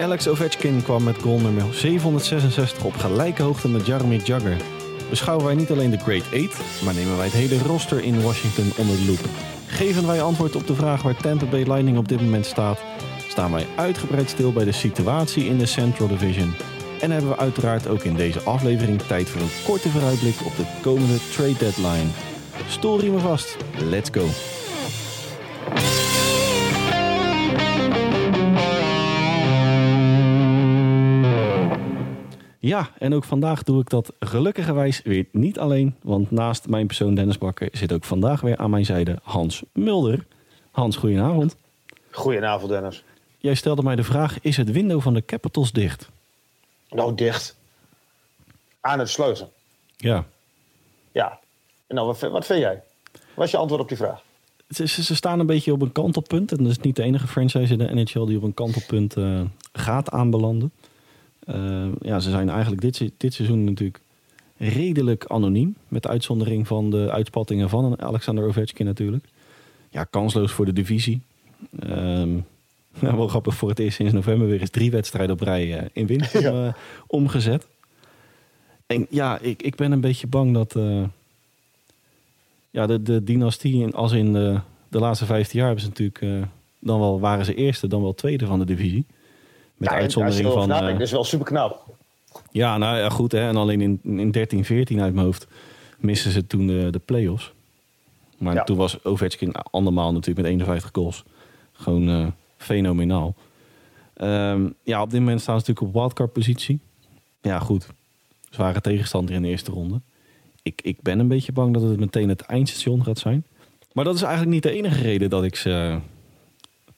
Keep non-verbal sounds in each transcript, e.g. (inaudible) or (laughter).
Alex Ovechkin kwam met goal nummer 766 op gelijke hoogte met Jaromir Jagger. Beschouwen wij niet alleen de Great Eight, maar nemen wij het hele roster in Washington onder de loep. Geven wij antwoord op de vraag waar Tampa Bay Lightning op dit moment staat, staan wij uitgebreid stil bij de situatie in de Central Division. En hebben we uiteraard ook in deze aflevering tijd voor een korte vooruitblik op de komende trade deadline. Story me vast, let's go! Ja, en ook vandaag doe ik dat gelukkigerwijs weer niet alleen. Want naast mijn persoon Dennis Bakker zit ook vandaag weer aan mijn zijde Hans Mulder. Hans, goedenavond. Goedenavond, Dennis. Jij stelde mij de vraag: is het window van de Capitals dicht? Nou, dicht. Aan het sluiten. Ja. Ja. En nou, wat, wat vind jij? Wat is je antwoord op die vraag? Ze, ze staan een beetje op een kantelpunt. En dat is niet de enige franchise in de NHL die op een kantelpunt uh, gaat aanbelanden. Uh, ja, ze zijn eigenlijk dit, dit seizoen natuurlijk redelijk anoniem. Met uitzondering van de uitspattingen van Alexander Ovechkin natuurlijk. Ja, kansloos voor de divisie. Um, (laughs) nou, wel grappig voor het eerst sinds november weer eens drie wedstrijden op rij uh, in winst (laughs) ja. uh, omgezet. En ja, ik, ik ben een beetje bang dat uh, ja, de, de dynastie, in, als in de, de laatste 15 jaar, hebben ze natuurlijk dan wel waren ze eerste, dan wel tweede van de divisie. Met ja, uitzondering van. Knap, dat is wel super knap. Ja, nou ja, goed. Hè. En alleen in, in 13, 14 uit mijn hoofd missen ze toen de, de play-offs. Maar ja. toen was Ovechkin andermaal natuurlijk met 51 goals. Gewoon uh, fenomenaal. Um, ja, op dit moment staan ze natuurlijk op wildcard positie. Ja, goed. Zware tegenstander in de eerste ronde. Ik, ik ben een beetje bang dat het meteen het eindstation gaat zijn. Maar dat is eigenlijk niet de enige reden dat ik ze,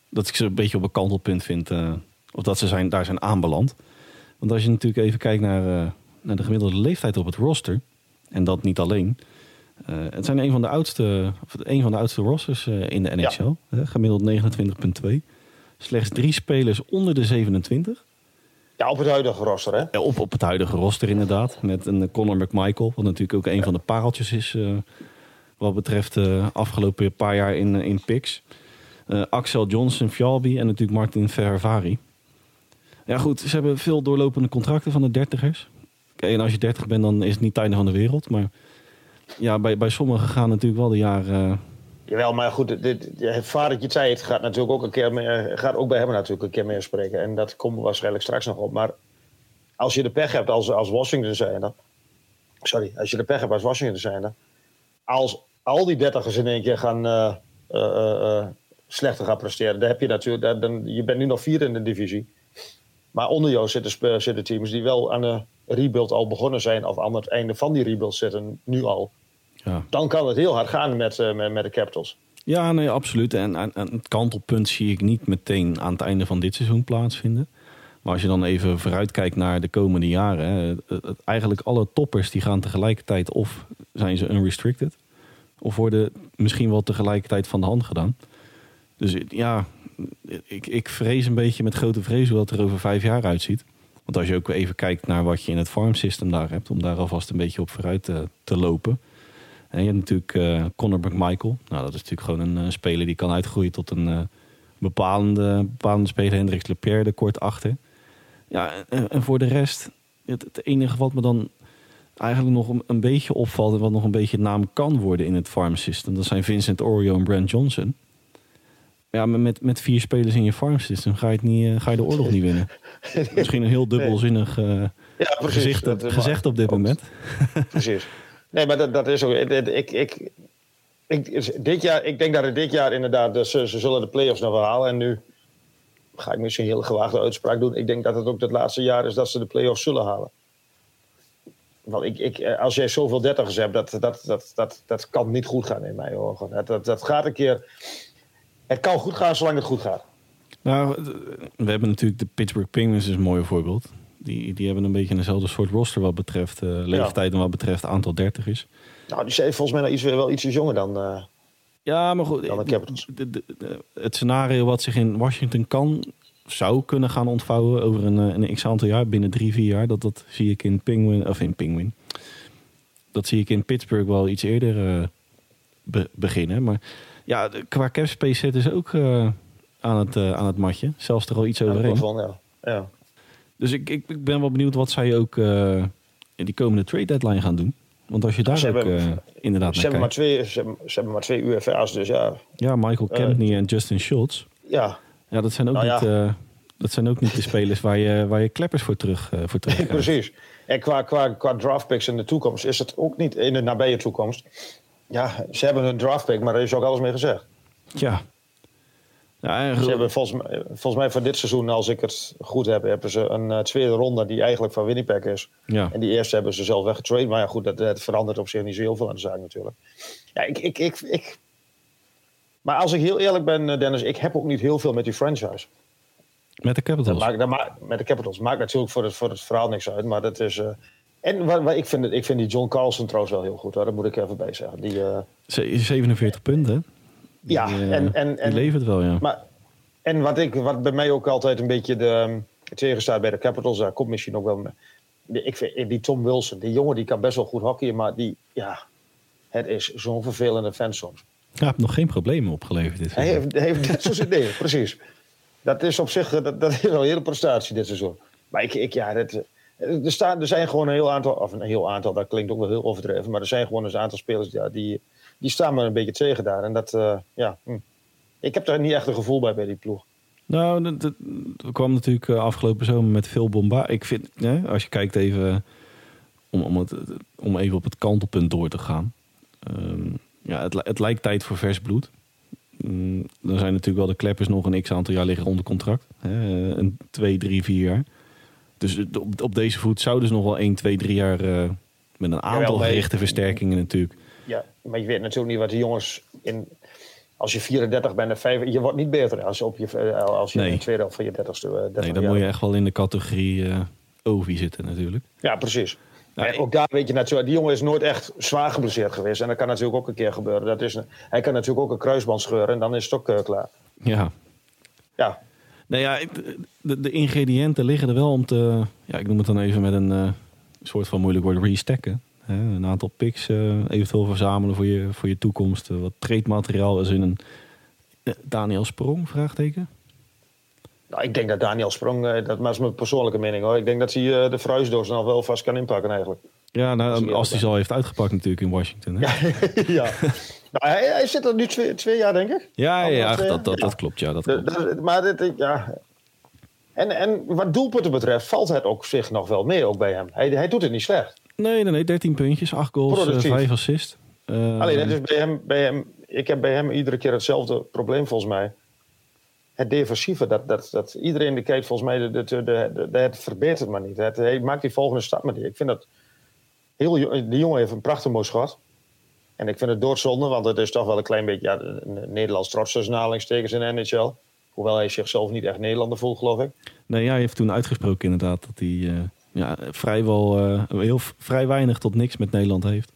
dat ik ze een beetje op een kantelpunt vind. Uh, of dat ze zijn, daar zijn aanbeland. Want als je natuurlijk even kijkt naar, uh, naar de gemiddelde leeftijd op het roster. En dat niet alleen. Uh, het zijn een van de oudste, of een van de oudste rosters in de NHL. Ja. gemiddeld 29,2. Slechts drie spelers onder de 27. Ja, op het huidige roster, hè? Ja, op, op het huidige roster, inderdaad. Met een Conor McMichael, wat natuurlijk ook een ja. van de pareltjes is. Uh, wat betreft de afgelopen paar jaar in, in picks. Axel Johnson, Fjallby en natuurlijk Martin Ferravari. Ja, goed, ze hebben veel doorlopende contracten van de dertigers. En als je dertig bent, dan is het niet het einde van de wereld. Maar ja, bij, bij sommigen gaan natuurlijk wel de jaren. Jawel, maar goed, dit, het vader je zei, het gaat natuurlijk ook een keer meer, gaat ook bij hem natuurlijk een keer meer spreken. En dat komt waarschijnlijk straks nog op. Maar als je de pech hebt als, als Washington zijnde, sorry, als je de pech hebt als Washington zijnde, als al die dertigers in één keer gaan uh, uh, slechter gaan presteren, dan heb je natuurlijk, dan, je bent nu nog vier in de divisie. Maar onder jou zitten, zitten teams die wel aan de rebuild al begonnen zijn, of aan het einde van die rebuild zitten, nu al. Ja. Dan kan het heel hard gaan met, uh, met, met, de Capitals. Ja, nee, absoluut. En, en, en, het kantelpunt zie ik niet meteen aan het einde van dit seizoen plaatsvinden. Maar als je dan even vooruitkijkt naar de komende jaren. Hè, het, het, eigenlijk alle toppers die gaan tegelijkertijd of zijn ze unrestricted. Of worden misschien wel tegelijkertijd van de hand gedaan. Dus ja, ik, ik vrees een beetje met grote vrees hoe dat er over vijf jaar uitziet. Want als je ook even kijkt naar wat je in het farm system daar hebt, om daar alvast een beetje op vooruit te, te lopen. En je hebt natuurlijk uh, Conor McMichael. Nou, dat is natuurlijk gewoon een uh, speler die kan uitgroeien tot een uh, bepalende, bepalende speler. Hendricks Lepierre er kort achter. Ja, en, en voor de rest, het, het, enige wat me dan eigenlijk nog een, een, beetje opvalt en wat nog een beetje naam kan worden in het farm system, dat zijn Vincent Oreo en Brent Johnson. Ja, met, met vier spelers in je farm system ga je, het niet, ga je de oorlog niet winnen. (laughs) Misschien een heel dubbelzinnig ja, gezicht, gezegd op dit moment. (laughs) precies. Nee, maar dat, dat is ook. Ik, ik, ik, dit jaar, ik denk dat het dit jaar inderdaad. Dus, ze zullen de play-offs nog wel halen. En nu ga ik misschien een hele gewaagde uitspraak doen. Ik denk dat het ook het laatste jaar is dat ze de play-offs zullen halen. Want ik, ik, als jij zoveel dertigers hebt, dat, dat, dat, dat, dat kan niet goed gaan in mijn ogen. Dat, dat, dat gaat een keer het kan goed gaan zolang het goed gaat. Nou, we hebben natuurlijk de Pittsburgh Penguins is een mooi voorbeeld. Die, die hebben een beetje eenzelfde soort roster wat betreft uh, leeftijd en wat betreft aantal dertigers. Nou, die zijn volgens mij nou iets, wel ietsje jonger dan, uh, ja, maar goed, dan de Capitals. De, de, het scenario wat zich in Washington kan, zou kunnen gaan ontvouwen over een, eh, een x aantal jaar, binnen drie, vier jaar. Dat, dat zie ik in Penguin, of in Penguin. dat zie ik in Pittsburgh wel iets eerder beginnen. Maar ja, qua capspace zitten ze ook aan, het, aan het matje. Zelfs er al iets overheen. Ja, ja. Dus ik, ik, ik ben wel benieuwd wat zij ook in die komende trade deadline gaan doen. Want als je daar ook hebben, inderdaad ze hebben, maar twee, ze, hebben, ze hebben maar twee UFA's, dus ja. Ja, Michael Kempney en Justin Schultz. Ja. Ja, dat zijn ook nou, niet... Dat zijn ook niet de spelers waar je, waar je kleppers voor terug, uh, voor terug (laughs) Precies. En qua, qua, qua draftpicks in de toekomst is het ook niet in de nabije toekomst. Ja, ze hebben een draftpick, maar daar is ook alles mee gezegd. Ja. Ja Ze hebben volgens mij, volgens mij voor dit seizoen, als ik het goed heb, hebben ze een uh, tweede ronde die eigenlijk van Winnipeg is. Ja. En die eerste hebben ze zelf weggetrade. Maar ja, goed, dat, dat verandert op zich niet zo heel veel aan de zaak natuurlijk. Ja, ik, ik, ik, ik... Maar als ik heel eerlijk ben, eh, Dennis, ik heb ook niet heel veel met die franchise. Met de Capitals? Dat maakt, dat maakt, met de Capitals. Maakt natuurlijk voor het, voor het verhaal niks uit. Maar dat is... Uh, en waar, waar, ik, vind het, ik vind die John Carlson trouwens wel heel goed. Hoor. Dat moet ik even bij zeggen. Die, uh, 47 punten. Ja, uh, en, en, en, levert wel, ja. Maar, en wat, ik, wat bij mij ook altijd een beetje de, tegenstaat bij de Capitals... daar komt misschien ook wel... ik vind, die Tom Wilson, die jongen die kan best wel goed hockeyen... maar die, ja, het is zo'n vervelende fan soms. Hij heeft nog geen problemen opgeleverd. Dit hij heeft, heeft net (laughs) nee, precies dat is op zich dat, dat is wel een hele prestatie dit seizoen. Maar ik, ik ja, dat, er, staan, er zijn gewoon een heel aantal, of een heel aantal, dat klinkt ook wel heel overdreven, maar er zijn gewoon een aantal spelers ja, die, die staan me een beetje tegen daar. En dat, uh, ja, hm. ik heb daar niet echt een gevoel bij bij die ploeg. Nou, dat, dat kwam natuurlijk eh, afgelopen zomer met veel bomba. Ik vind, ja, als je kijkt even, om, om, het, om even op het kantelpunt door te gaan. Um, ja, het, het lijkt tijd voor vers bloed. Mm, dan zijn natuurlijk wel de kleppers nog een x aantal jaar liggen onder contract. Hè? Een twee, drie, vier jaar. Dus op, op deze voet zouden ze nog wel 1, 2, 3 jaar uh, met een aantal ja, gerichte versterkingen natuurlijk. Ja, maar je weet natuurlijk niet wat de jongens in. Als je 34 bent en 5, je wordt niet beter als je, op je, eh, als je nee. in de tweede helft van je 30ste. Uh, nee, dan moet je echt wel in de categorie uh, OVI zitten natuurlijk. Ja, precies. Ja, ook daar weet je natuurlijk, die jongen is nooit echt zwaar geblesseerd geweest. En dat kan natuurlijk ook een keer gebeuren. Dat is hij kan natuurlijk ook een kruisband scheuren en dan is het ook uh, klaar. Ja. Ja. Nou ja, de, de, ingrediënten liggen er wel om te, ja, ik noem het dan even met een uh, soort van moeilijk woord, restacken. Een aantal picks uh, eventueel verzamelen voor je, voor je toekomst. wat treedmateriaal is in een Daniel Sprong, vraagteken? Nou, ik denk dat Daniel Sprong, eh, dat is mijn persoonlijke mening hoor. Ik denk dat hij eh, de fruisdoos nog wel vast kan inpakken eigenlijk. Ja, nou, als hij ze al heeft uitgepakt natuurlijk in Washington. Hè? (laughs) Ja, ja. nou, hij, hij, zit er nu twee, twee jaar denk ik. Ja, ja, dat, dat, dat klopt. Ja, dat klopt. maar dit, ja. En, en wat doelpunten betreft valt het ook zich nog wel mee ook bij hem. Hij, hij doet het niet slecht. Nee, nee, nee 13 puntjes, 8 goals, uh, 5 assists. Uh, Alleen, is bij hem, bij hem, ik heb bij hem iedere keer hetzelfde probleem volgens mij het defensieve, dat, dat, dat iedereen die kijkt volgens mij, de, de, de, de, het verbetert maar niet. Het, hij maakt die volgende stap maar niet. Ik vind dat heel, die jongen heeft een prachtig mooi schot. En ik vind het doodzonde, want het is toch wel een klein beetje ja, een Nederlands trots tussen aanhalingstekens in de NHL. Hoewel hij zichzelf niet echt Nederlander voelt, geloof ik. Nee, ja, hij heeft toen uitgesproken inderdaad dat hij uh, ja, vrijwel uh, heel vrij weinig tot niks met Nederland heeft.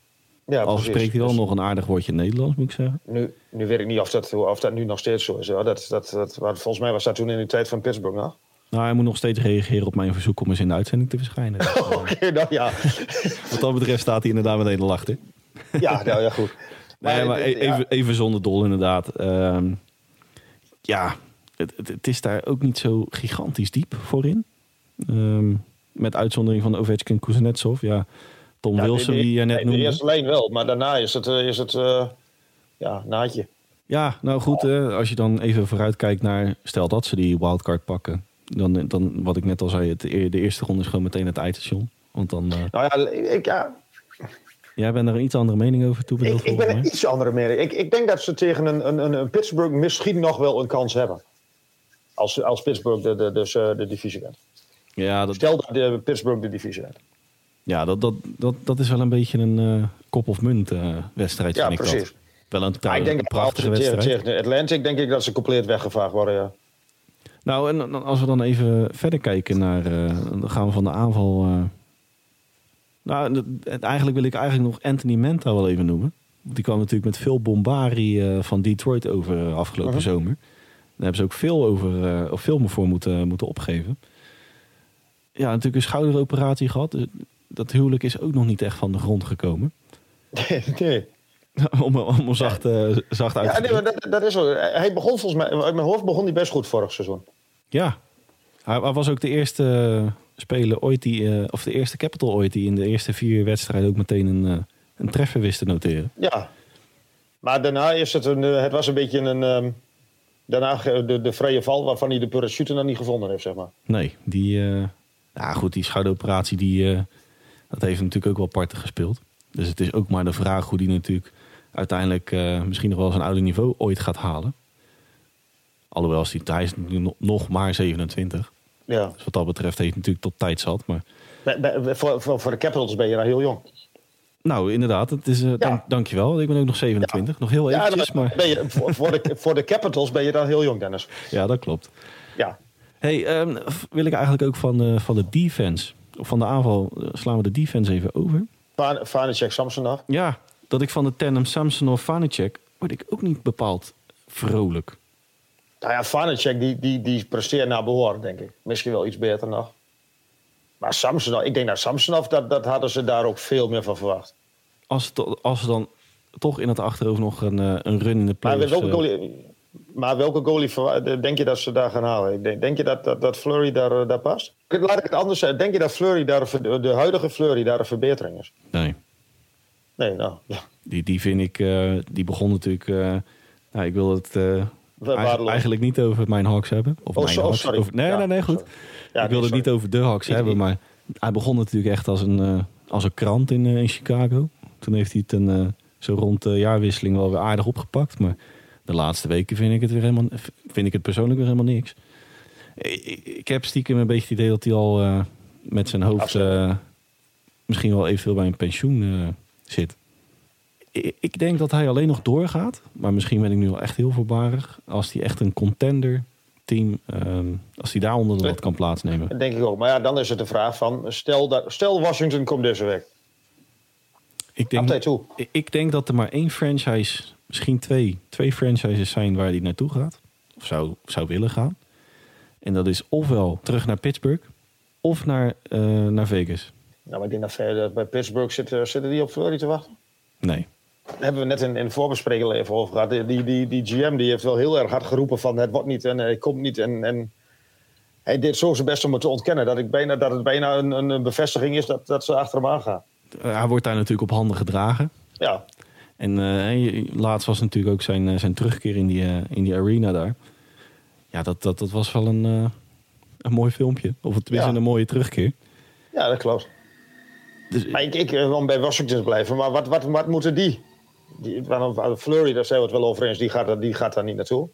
Ja, Al spreekt hij wel dus- nog een aardig woordje Nederlands, moet ik zeggen. Nu, nu weet ik niet of dat, of dat nu nog steeds zo is. Hoor. Dat, dat, dat, volgens mij was dat toen in de tijd van Pittsburgh nog. Nou, hij moet nog steeds reageren op mijn verzoek om eens in de uitzending te verschijnen. (laughs) Dus, Oké, okay, nou ja. (laughs) Wat dat betreft staat hij inderdaad meteen te lachen. ja, nou ja, goed. Maar, (laughs) nee, maar even, even zonder dol inderdaad. Uh, ja, het, het, het, is daar ook niet zo gigantisch diep voor in. Um, met uitzondering van Ovechkin Kuznetsov. Ja, Tom Wilson, die je net noemde. De eerste lijn wel, maar daarna is het, eh, is het uh, ja, naadje. Ja, nou goed, uh, als je dan even vooruit kijkt naar... stel dat ze die wildcard pakken. Dan, dan wat ik net al zei, het, de eerste ronde is gewoon meteen het eindstation. Want dan... nou ja, ik, ja... Jij bent er een iets andere mening over toe Ik, ik ben een iets andere mening. Ik, ik denk dat ze tegen een, een, een Pittsburgh misschien nog wel een kans hebben. Als, als Pittsburgh de, de, dus, de divisie wint. Ja, dat... Stel dat de Pittsburgh de divisie wint. Ja, dat, dat, dat, dat is wel een beetje een uh, kop of munt uh, wedstrijd. Ja, vind precies. Ik dat. Wel een, ik denk een prachtige wedstrijd. Tegen Atlantic denk ik dat ze compleet weggevaagd worden. Ja. Nou, en als we dan even verder kijken naar. Uh, dan gaan we van de aanval. nou, eigenlijk wil ik eigenlijk nog Anthony Menta wel even noemen. Die kwam natuurlijk met veel bombarie van Detroit over afgelopen -huh. zomer. Daar hebben ze ook veel, over, of veel meer voor moeten, moeten opgeven ja, natuurlijk een schouderoperatie gehad. Dus dat huwelijk is ook nog niet echt van de grond gekomen. Nee, nee. (laughs) om, om zacht, uh, zacht uit Ja, te nee, drukken. maar dat, dat is zo. Hij begon volgens mij, uit mijn hoofd begon hij best goed vorig seizoen. Ja, hij, hij was ook de eerste eh, speler ooit die, eh, of de eerste Capital ooit die in de eerste vier wedstrijden ook meteen een, een treffer wist te noteren. Ja. Maar daarna is het een, het was een beetje een, ehm, daarna de, de vrije val waarvan hij de parachute nog niet gevonden heeft, zeg maar. Nee, die, ja goed, die schouderoperatie, die, eh, dat heeft natuurlijk ook wel parten gespeeld. Dus het is ook maar de vraag hoe die natuurlijk uiteindelijk eh, misschien nog wel zijn oude niveau ooit gaat halen. Alhoewel, als die, hij is nu nog- maar 27. Ja. Dus wat dat betreft heeft hij natuurlijk tot tijd zat. Maar Bij- bij- voor, voor, voor de Capitals ben je daar heel jong. nou, inderdaad, het is, eh dank, dankjewel. Ik ben ook nog 27. Nog heel eventjes, maar ben je, voor, voor, de, voor de Capitals ben je dan heel jong, Dennis. (laughs) ja, dat klopt. Ja. Hey, ehm, wil ik eigenlijk ook van, de van de defense, of van de aanval, eh, slaan we de defense even over. Van- Samsonov. Ja, dat ik van de tandem Samson of Vanecek word ik ook niet bepaald vrolijk. Nou ja, Vanecek die, die, die presteert naar behoren, denk ik. Misschien wel iets beter nog. Maar Samsonov, ik denk dat Samsonov, dat, dat hadden ze daar ook veel meer van verwacht. Als, het- als ze dan toch in het achterhoofd nog een, eh, een run in de Maar playoffs... goalie, maar welke goalie denk je dat ze daar gaan halen? Denk, denk je dat, dat, dat Fleury daar, eh, daar past? Laat ik het anders zeggen. Denk je dat Fleury daar, de huidige Fleury daar een verbetering is? Nee, Nee, nou. (laughs) Ja. die, die vind ik... eh, die begon natuurlijk... eh, nou, ik wil het eigenlijk, niet over mijn Hawks hebben. Of Oh, mijn Hawks. Over- nee, Ja, nee, nee, goed. Ja, ik wilde het niet over de Hawks hebben, maar hij begon natuurlijk echt als een, als een krant in, in Chicago. Toen heeft hij het een, zo rond de jaarwisseling wel weer aardig opgepakt. Maar de laatste weken vind ik het, weer helemaal, vind ik het persoonlijk weer helemaal niks. Ik, heb stiekem een beetje het idee dat hij al eh, met zijn hoofd eh, misschien wel eventueel bij een pensioen eh, zit. Ik, ik denk dat hij alleen nog doorgaat. Maar misschien ben ik nu wel echt heel voorbarig. Als hij echt een contender team, ehm, als hij daar onder de lat kan plaatsnemen. Dat denk ik ook. Maar ja, dan is het de vraag van... Stel, dat, stel Washington komt deze week. Ik denk, ik- ik denk dat er maar één franchise, misschien twee, twee franchises zijn waar hij naartoe gaat. Of zou, zou willen gaan. En dat is ofwel terug naar Pittsburgh of naar, eh, naar Vegas. Nou, maar ik denk dat verder bij Pittsburgh zitten, zitten die op Fleury te wachten. Nee. Daar hebben we net in, in de voorbespreking even over gehad. Die, die, die, die GM die heeft wel heel erg hard geroepen van het wordt niet en hij komt niet. En, en hij deed zo zijn best om het te ontkennen. Dat, ik bijna, dat het bijna een, een bevestiging is dat, dat ze achter hem aangaan. Eh, hij wordt daar natuurlijk op handen gedragen. Ja, En eh, laatst was natuurlijk ook zijn, eh, zijn terugkeer in die, eh, in die arena daar. Ja, dat, dat, dat was wel een, een mooi filmpje. Of tenminste Ja. een mooie terugkeer. ja dat klopt. Dus, Maar ik, ik wil bij Washington blijven. Maar wat, wat, wat moeten die? die want Fleury, daar zijn we het wel over eens, die gaat, die gaat daar niet naartoe.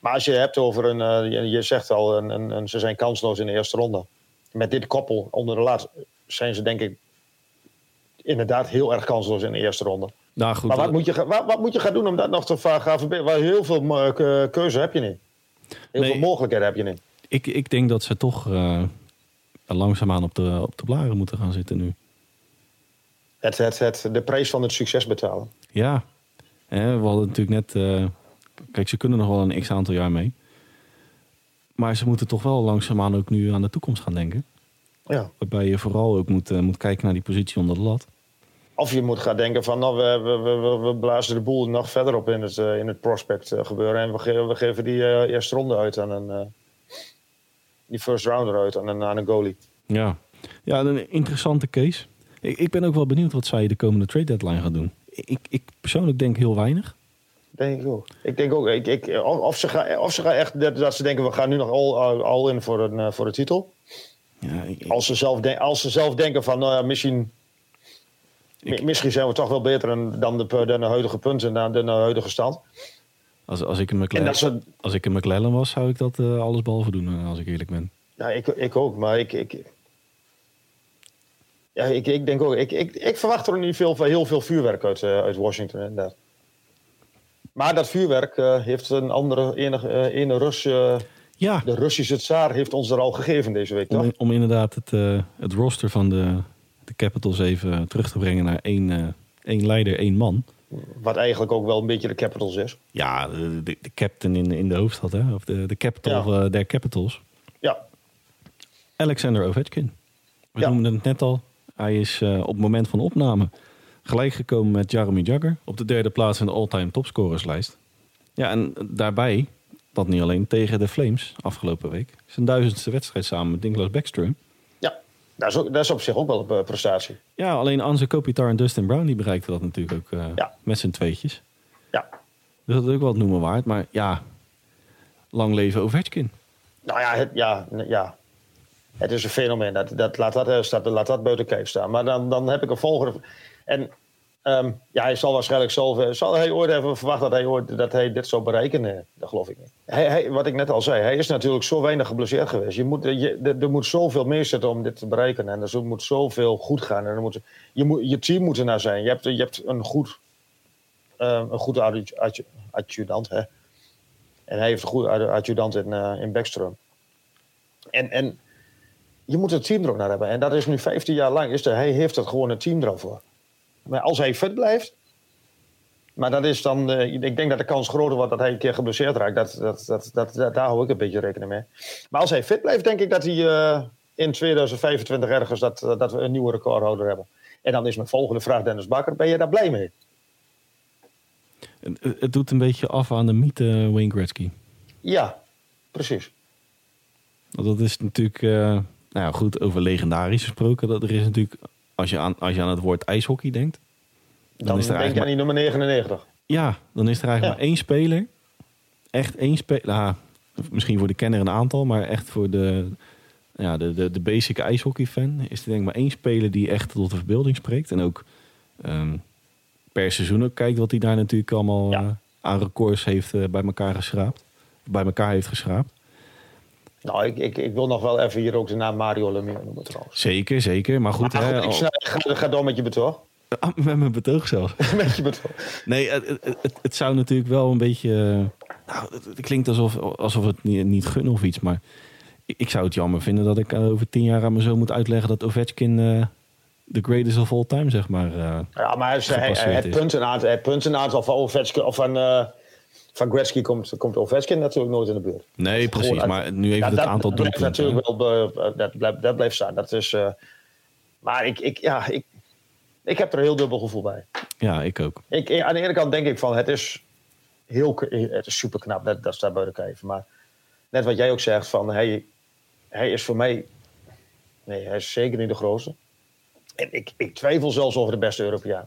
Maar als je het hebt over een, je, je zegt al, een, een, een- ze zijn kansloos in de eerste ronde. Met dit koppel onder de laat zijn ze denk ik inderdaad heel erg kansloos in de eerste ronde. nou goed, Maar wat dat- moet, je, wat, wat moet je gaan doen om dat nog te gaan verbeteren? Waar Heel veel eh, ke- keuze heb je niet. Heel Nee. veel mogelijkheden heb je niet. ik, ik denk dat ze toch eh, langzaamaan op de, op de blaren moeten gaan zitten nu. Het, het, het, de prijs van het succes betalen. Ja, we hadden natuurlijk net... eh, kijk, ze kunnen nog wel een x-aantal jaar mee. Maar ze moeten toch wel langzaamaan ook nu aan de toekomst gaan denken. Ja. Waarbij je vooral ook moet, eh, moet kijken naar die positie onder de lat. Of je moet gaan denken van, nou, we, we, we, we- blazen de boel nog verder op in het, eh, in het prospect eh, gebeuren. En we, ge- we geven die eerste ronde uit aan een... die first rounder uit aan een, aan een goalie. Ja. ja, een interessante case. Ik, ik ben ook wel benieuwd wat zij de komende trade deadline gaan doen. Ik, ik persoonlijk denk heel weinig. Denk ik ook. Ik denk ook, ik, ik, of, ze gaan, of ze gaan echt, dat, dat ze denken, we gaan nu nog all, all in voor, een, voor de titel. Ja, ik- Als ze zelf, den- als ze zelf denken van, nou ja, misschien, Ik- mi- misschien zijn we toch wel beter dan, de, dan de huidige punten, dan de, de huidige stand. als, als, ik een En McLaren, ze, als ik een McLaren was, zou ik dat eh, alles behalve doen, eh, als ik eerlijk ben. ja, ik, ik ook, maar ik, ik, ja, ik, ik denk ook, ik, ik, ik verwacht er niet veel, heel veel vuurwerk uit, eh, uit Washington inderdaad. Maar dat vuurwerk eh, heeft een andere, eh, ene Rus, Ja, de Russische tsaar heeft ons er al gegeven deze week, toch? om, om inderdaad het, eh, het roster van de, de Capitals even terug te brengen naar één, eh, één leider, één man. Wat eigenlijk ook wel een beetje de Capitals is. Ja, de, de, de captain in, in de hoofdstad, hè? of de, de capital Ja. eh, der Capitals. Ja, Alexander Ovechkin. We Ja. noemden het net al. Hij is op het moment van opname gelijk gekomen met Jaromir Jagger. Op de derde plaats in de all-time topscorerslijst. Ja, en daarbij, dat niet alleen, tegen de Flames afgelopen week. Zijn duizendste wedstrijd samen met Niklas Backstrom. Ja, dat is, ook, dat is op zich ook wel een eh, prestatie. Ja, alleen Anze Kopitar en Dustin Brown die bereikten dat natuurlijk ook eh, Ja. met z'n tweetjes. Ja. Dus dat is ook wel het noemen waard. Maar ja, lang leven Ovechkin. Nou ja, het, ja, ja. het is een fenomeen. Dat, dat, laat, dat, eh, staat, laat dat buiten kijf staan. Maar dan, dan heb ik een volgende. En ehm, ja, hij zal waarschijnlijk zelf. eh, Zal hij ooit even verwachten dat hij, ooit, dat hij dit zou bereiken? Dat geloof ik niet. Hij, hij, wat ik net al zei, hij is natuurlijk zo weinig geblesseerd geweest. Je moet, je, er, moet zoveel meer zitten om dit te bereiken. En er moet zoveel goed gaan. En er moet, je, moet, je team moet er naar zijn. Je hebt, je hebt een goed, ehm, een adju- adjudant. Hè? En hij heeft een adju- adjudant in, eh in Backstrom. En, en je moet het team er ook naar hebben. En dat is nu 15 jaar lang. Is er, hij heeft er gewoon een team ervoor. Maar als hij fit blijft. Maar dat is dan. eh, ik denk dat de kans groter wordt dat hij een keer geblesseerd raakt. Dat, dat, dat, dat, dat- daar hou ik een beetje rekening mee. Maar als hij fit blijft, denk ik dat hij eh, in 2025 ergens dat, dat we een nieuwe recordhouder hebben. En dan is mijn volgende vraag, Dennis Bakker. Ben je daar blij mee? Het, doet een beetje af aan de mythe Wayne Gretzky. Ja, precies. Want dat is natuurlijk, eh, nou ja, goed, over legendarisch gesproken. Dat er is natuurlijk, als je aan, als je aan het woord ijshockey denkt. Dan, is er denk je eigenlijk aan die nummer 99. Ja, dan is er eigenlijk Ja. maar één speler. Echt één speler. Nou, misschien voor de kenner een aantal, maar echt voor de, ja, de, de, de basic ijshockey-fan is er denk ik maar één speler die echt tot de verbeelding spreekt. En ook ehm, per seizoen ook kijkt wat hij daar natuurlijk allemaal Ja. eh, aan records heeft eh, bij elkaar geschraapt. Bij elkaar heeft geschraapt. Nou, ik, ik, ik wil nog wel even hier ook de naam Mario Lemieux noemen trouwens. Zeker, zeker. Maar goed, Maar hè, goed, ik ga, ga door met je betoog. Ah, met mijn betoog zelfs. (laughs) met je betoog. Nee, het, het, het, zou natuurlijk wel een beetje. eh, Nou, het, het klinkt alsof, alsof het niet, niet gunnen of iets. Maar ik, zou het jammer vinden dat ik over tien jaar aan mijn zoon moet uitleggen dat Ovechkin eh the greatest of all time, zeg maar. eh, Ja, maar hij, hij, hij, is. puntenaantal, het puntenaantal van Ovechkin of van, eh, van Gretzky komt, komt Ovechkin natuurlijk nooit in de buurt. nee, precies. Gewoon Maar nu even Ja, het dat aantal blijft doelpunten. natuurlijk wel be- dat, blijft, dat blijft staan. Dat is, eh, maar ik, ik, ja, ik, ik heb er een heel dubbel gevoel bij. Ja, ik ook. Ik, aan de ene kant denk ik van het is heel het is super knap, dat, dat staat buiten kijf. Maar net wat jij ook zegt, van hij, hij is voor mij. Nee, hij is zeker niet de grootste. En ik, ik twijfel zelfs over de beste Europeaan.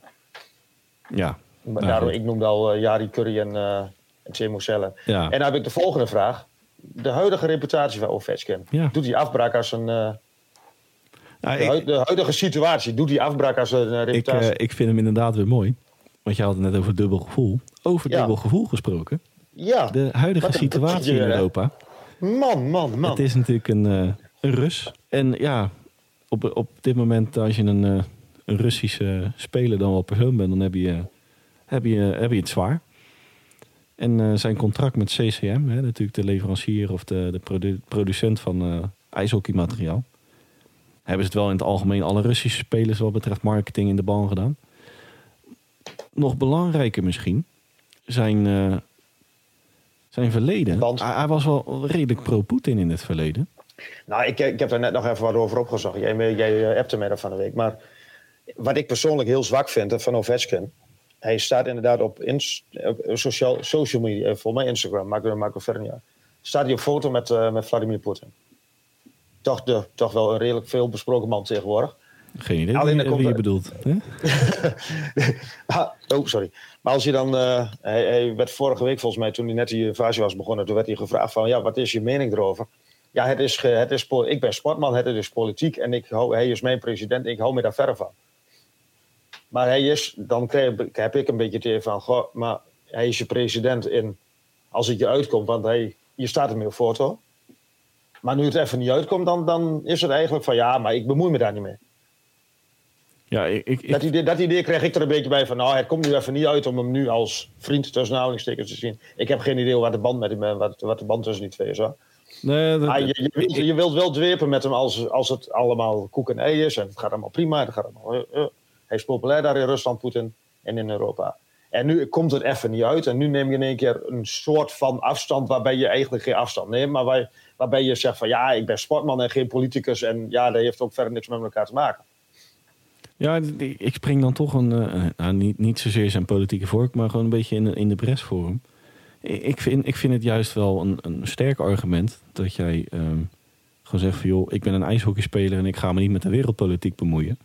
Ja. Maar Nou, daarom, ik noemde al eh, Jari Curry en, uh, en Timo Zeller. Ja. En dan heb ik de volgende vraag. De huidige reputatie van Ovechkin. Ja. Doet hij afbraak als een... eh, Nou, de, ik, hui- de huidige situatie, doet hij afbraak als een eh, ik, reputatie? eh, ik vind hem inderdaad weer mooi. Want je had het net over dubbel gevoel. Over Ja. dubbel gevoel gesproken. ja, De huidige Wat situatie in? Europa. man, man, man. Het is natuurlijk een, een Rus. En ja, op, op dit moment als je een, een Russische speler dan wel persoon bent, dan heb je, heb je, heb je het zwaar. En eh, zijn contract met CCM, hè, natuurlijk de leverancier of de, de produ- producent van eh ijshockeymateriaal, hebben ze het wel in het algemeen alle Russische spelers wat betreft marketing in de ban gedaan. Nog belangrijker misschien, zijn, eh, zijn verleden. Band. Hij, hij was wel redelijk pro-Poetin in het verleden. Nou, ik, ik heb daar net nog even wat over opgezocht. Jij, jij appte mij dat van de week. Maar wat ik persoonlijk heel zwak vind van Ovechkin... Hij staat inderdaad op, ins, op social, social media, eh, voor mij Instagram, Marco, Marco Vernia. Staat hij op foto met, eh, met Vladimir Poetin. Toch, de, toch wel een redelijk veel besproken man tegenwoordig. Geen idee Alleen wie, komt wie je bedoelt. Hè? (laughs) Ah, oh, sorry. Maar als je dan. eh, hij, hij werd vorige week volgens mij, toen hij net die invasie was begonnen, toen werd hij gevraagd van ja, wat is je mening erover? Ja, het is, het is, ik ben sportman, het is politiek en ik hou, hij is mijn president, ik hou me daar verre van. Maar hij is, dan krijg, heb ik een beetje het idee van, goh, maar hij is je president in, als het je uitkomt, want hij, je staat ermee op foto. Maar nu het even niet uitkomt, dan, dan is het eigenlijk van ja, maar ik bemoei me daar niet mee. Ja, ik, Dat idee, dat idee kreeg ik er een beetje bij van, nou, het komt nu even niet uit om hem nu als vriend tussen aanhalingstekens te zien. Ik heb geen idee wat de band met hem, eh, wat, wat de band tussen die twee is. Hoor. nee, dat- Maar je, je, wilt, je wilt wel dwepen met hem als, als het allemaal koek en ei is en het gaat allemaal prima. Het gaat allemaal, eh, eh. Hij is populair daar in Rusland, Poetin, en in Europa. En nu komt het even niet uit. En nu neem je in één keer een soort van afstand waarbij je eigenlijk geen afstand neemt. Maar waar, waarbij je zegt van ja, ik ben sportman en geen politicus. En ja, dat heeft ook verder niks met elkaar te maken. Ja, ik spring dan toch een, uh, nou, niet, niet zozeer zijn politieke vork, maar gewoon een beetje in, in de bres voor hem. Ik vind, ik vind het juist wel een, een sterk argument dat jij um, gewoon zegt van joh, ik ben een ijshockeyspeler en ik ga me niet met de wereldpolitiek bemoeien.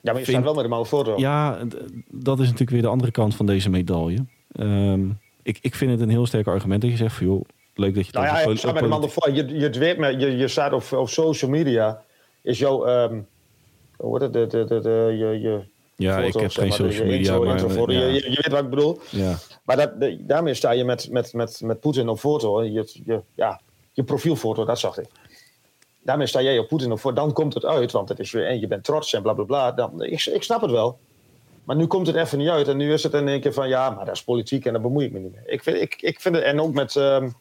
Ja, maar je staat wel met de mouw voor. Ja, dat is natuurlijk weer de andere kant van deze medaille. Um, ik, ik vind het een heel sterk argument dat je zegt van joh, leuk dat je... Nou ja, je staat met de man voor. Je, je, weet, je, je staat op, op social media, is jouw... Um, hoe wordt het? De, de, de, de, je, je ja, foto, ik heb geen social media, maar... je, weet wat ik bedoel. Ja. Maar dat, daarmee sta je met, met, met, met Poetin op foto. Je, je, ja, je profielfoto, dat zag ik daarmee sta jij op Poetin op voor. Dan komt het uit, want het is weer, en je bent trots en bla bla bla. Dan, ik, ik snap het wel. Maar nu komt het even niet uit. En nu is het in één keer van ja, maar dat is politiek en daar bemoei ik me niet mee. Ik vind, ik, ik vind het, en ook met, um,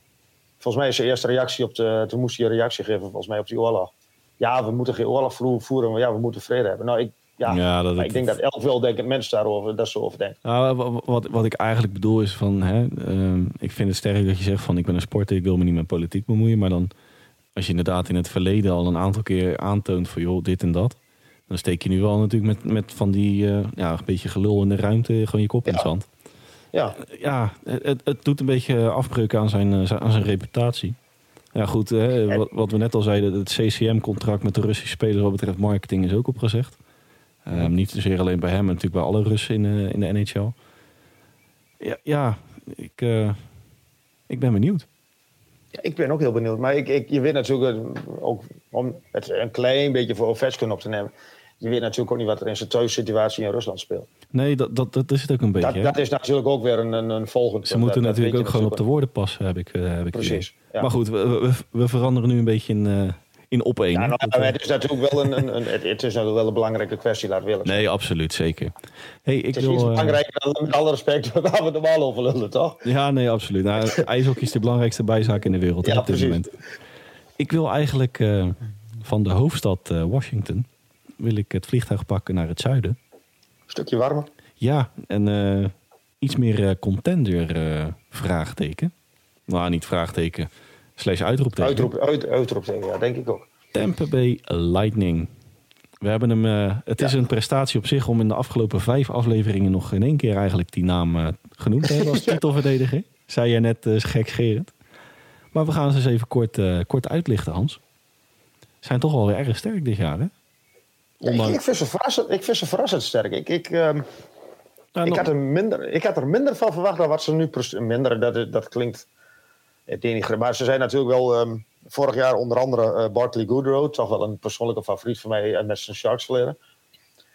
volgens mij is de eerste reactie op de, toen moest hij een reactie geven, volgens mij op die oorlog. Ja, we moeten geen oorlog voeren, maar ja, we moeten vrede hebben. Nou, ik, ja, ja dat ik, denk dat elk wel denkt mensen daarover, dat zo over denken. Nou, wat, wat ik eigenlijk bedoel is van, hè, uh, ik vind het sterk dat je zegt van ik ben een sporter, ik wil me niet met politiek bemoeien, maar dan als je inderdaad in het verleden al een aantal keer aantoont van joh, dit en dat. Dan steek je nu wel natuurlijk met, met van die uh, ja, een beetje gelul in de ruimte gewoon je kop in het zand. Ja, ja het, het doet een beetje afbreuk aan zijn, eh, aan zijn reputatie. Ja, goed, hè, wat, wat, we net al zeiden, het CCM-contract met de Russische spelers wat betreft marketing is ook opgezegd. Um, niet zozeer alleen bij hem, maar natuurlijk bij alle Russen in, uh, in de NHL. Ja, ja ik, uh, ik ben benieuwd ik ben ook heel benieuwd. Maar ik, ik, je weet natuurlijk ook, om het een klein beetje voor Ovechkin op te nemen. Je weet natuurlijk ook niet wat er in zijn thuissituatie in Rusland speelt. Nee, dat, dat, dat is het ook een beetje. Dat, dat is natuurlijk ook weer een, een, een volgend. Ze moeten natuurlijk ook gewoon op de woorden passen, heb ik, uh, heb ik Precies. Ja. Maar goed, we, we, we, veranderen nu een beetje in, uh, in op één. Ja, nou, het is natuurlijk wel een, een, een, het is natuurlijk wel een belangrijke kwestie, laat willen. Nee, absoluut, zeker. Hey, ik het is wil, iets uh, belangrijker dan met alle respect (laughs) waar we normaal over lullen, toch? Ja, nee, absoluut. Nou, ijshockey is de belangrijkste bijzaak in de wereld ja, op dit moment. Ik wil eigenlijk uh, van de hoofdstad uh, Washington wil ik het vliegtuig pakken naar het zuiden. Een stukje warmer. Ja, en uh, iets meer contender vraagteken. Nou, niet vraagteken, slash uitroepteken. Uitroep, uit, uitroepteken, ja, denk ik ook. Tampa Bay Lightning. We hebben hem, uh, het ja. is een prestatie op zich om in de afgelopen vijf afleveringen nog in één keer eigenlijk die naam uh, genoemd te hebben als (laughs) titelverdediger. Zei je net uh, gekscherend. Maar we gaan ze eens even kort, kort uitlichten, Hans. Zijn toch wel weer erg sterk dit jaar, hè? Ondanks... Ik, ik, vind ze verrassend, ik vind ze verrassend sterk. Ik, ik, um, nou, ik, had er minder, ik had er minder van verwacht dan wat ze nu... Minder, dat, dat klinkt denigrerend. Maar ze zijn natuurlijk wel... Um, vorig jaar onder andere uh, Barkley Goodrow, toch wel een persoonlijke favoriet van mij met zijn Sharks verleden.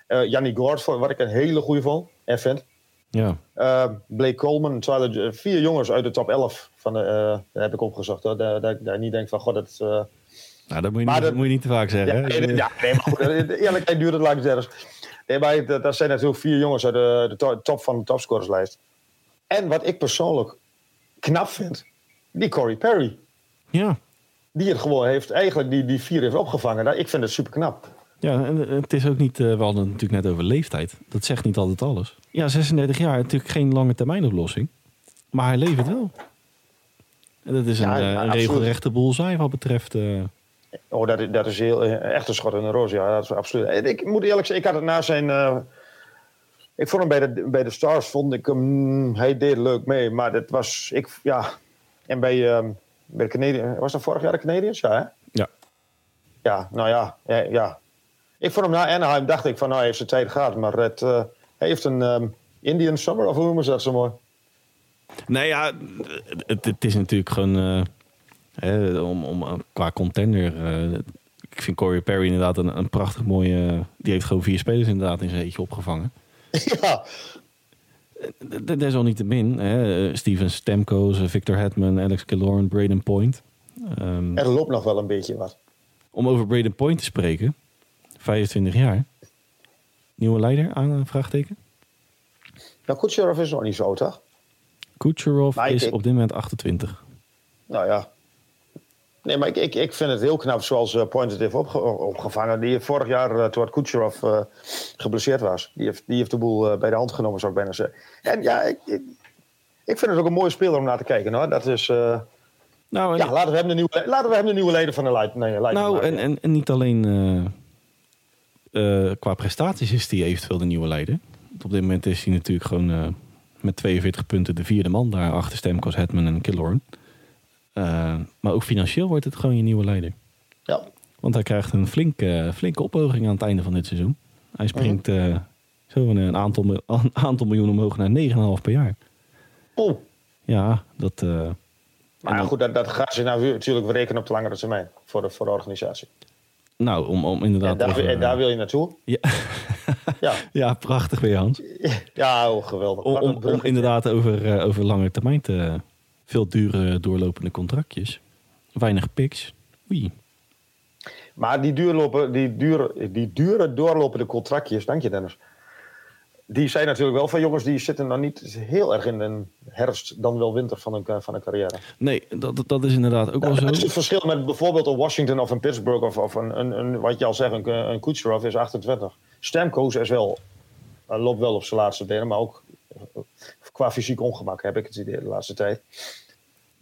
Uh, Jannie Gord, wat ik een hele goede vond en vind. Ja. Uh, Blake Coleman, terwijl vier jongens uit de top 11 van de, uh, heb ik opgezocht. Hoor. Dat, dat niet denk van, god, dat... nou, dat moet je, niet, dat, moet je niet te vaak zeggen. Ja, nee, ja, nee maar goed, eerlijkheid duurt het lang zelfs. Nee, maar dat, dat zijn natuurlijk vier jongens uit de, de top van de topscorerslijst. En wat ik persoonlijk knap vind, die Corey Perry. Ja die het gewoon heeft, eigenlijk die, die vier heeft opgevangen. Nou, ik vind het super knap. Ja, en het is ook niet, uh, we hadden het natuurlijk net over leeftijd. Dat zegt niet altijd alles. Ja, 36 jaar, natuurlijk geen lange termijn oplossing. Maar hij levert wel. En dat is een, ja, uh, een regelrechte boelzaai wat betreft... Uh... Oh, dat, dat is heel, echt een schot in de roos, ja. Dat is absoluut. Ik moet eerlijk zeggen, ik had het na zijn... ik vond hem bij de, bij de Stars, vond ik hem... Hij deed leuk mee, maar dat was... Ik, ja, en bij... Ehm, bij de Canadiens. Was dat vorig jaar de Canadiens? Ja, hè? Ja. Ja, nou ja, ja, ja. Ik vond hem na Anaheim, dacht ik van, nou, hij heeft zijn tijd gehad. Maar het, uh, hij heeft een um, Indian Summer, of hoe noemen ze dat zo mooi? Nee, ja, het, het is natuurlijk gewoon... Uh, hè, om, om, qua contender... Uh, ik vind Corey Perry inderdaad een, een prachtig mooie... die heeft gewoon vier spelers inderdaad in zijn eentje opgevangen. (laughs) Ja, desalniettemin, hè, Steven Stamkos, Victor Hetman, Alex Killorn, Braden Point. Um, er loopt nog wel een beetje wat. Om over Braden Point te spreken, 25 jaar. Nieuwe leider aan een vraagteken? Nou, Kucherov is nog niet zo, toch? Kucherov is op dit moment 28. Nou ja. Nee, maar ik, ik, ik vind het heel knap zoals uh, Pointed heeft opge opgevangen. Die vorig jaar, uh, toen Kucherov uh, geblesseerd was, die heeft, die heeft de boel bij de hand genomen, zou ik bijna zeggen. En ja, ik, ik, ik, vind het ook een mooie speler om naar te kijken. Hoor. Dat is... Nou, ja, laten we, hem de nieuwe, laten we hem de nieuwe leden van de Light, nee, Nou, en, en, en, niet alleen qua prestaties is hij eventueel de nieuwe leider. Op dit moment is hij natuurlijk gewoon met 42 punten de vierde man daar achter Stemkos, Hetman en Killorn. Uh, maar ook financieel wordt het gewoon je nieuwe leider. Ja. Want hij krijgt een flinke, flinke ophoging aan het einde van dit seizoen. Hij springt uh, zo een aantal, (laughs) een aantal miljoen omhoog naar 9,5 per jaar. Oh. Ja, dat... Uh, maar goed, dat, dat gaat ze nou natuurlijk berekenen op de langere termijn voor de, voor de organisatie. Nou, om, om inderdaad... En daar, over, en daar wil je naartoe? Ja, ja. (laughs) ja prachtig weer Hans. Ja, oh, geweldig. Om, om, om inderdaad over, over lange termijn te, veel dure doorlopende contractjes. Weinig picks. Oei. Maar die, duurlopen, die, dure, die dure doorlopende contractjes, dank je Dennis. Die zijn natuurlijk wel van jongens die zitten dan niet heel erg in een herfst, dan wel winter van een, van een carrière. Nee, dat, dat is inderdaad ook wel zo. Dat is het verschil met bijvoorbeeld een Washington of een Pittsburgh of, of een, een, een, wat je al zegt, een, een Kucherov is 28. Stamkos is wel, loopt wel op zijn laatste benen, maar ook qua fysiek ongemak heb ik het idee de laatste tijd.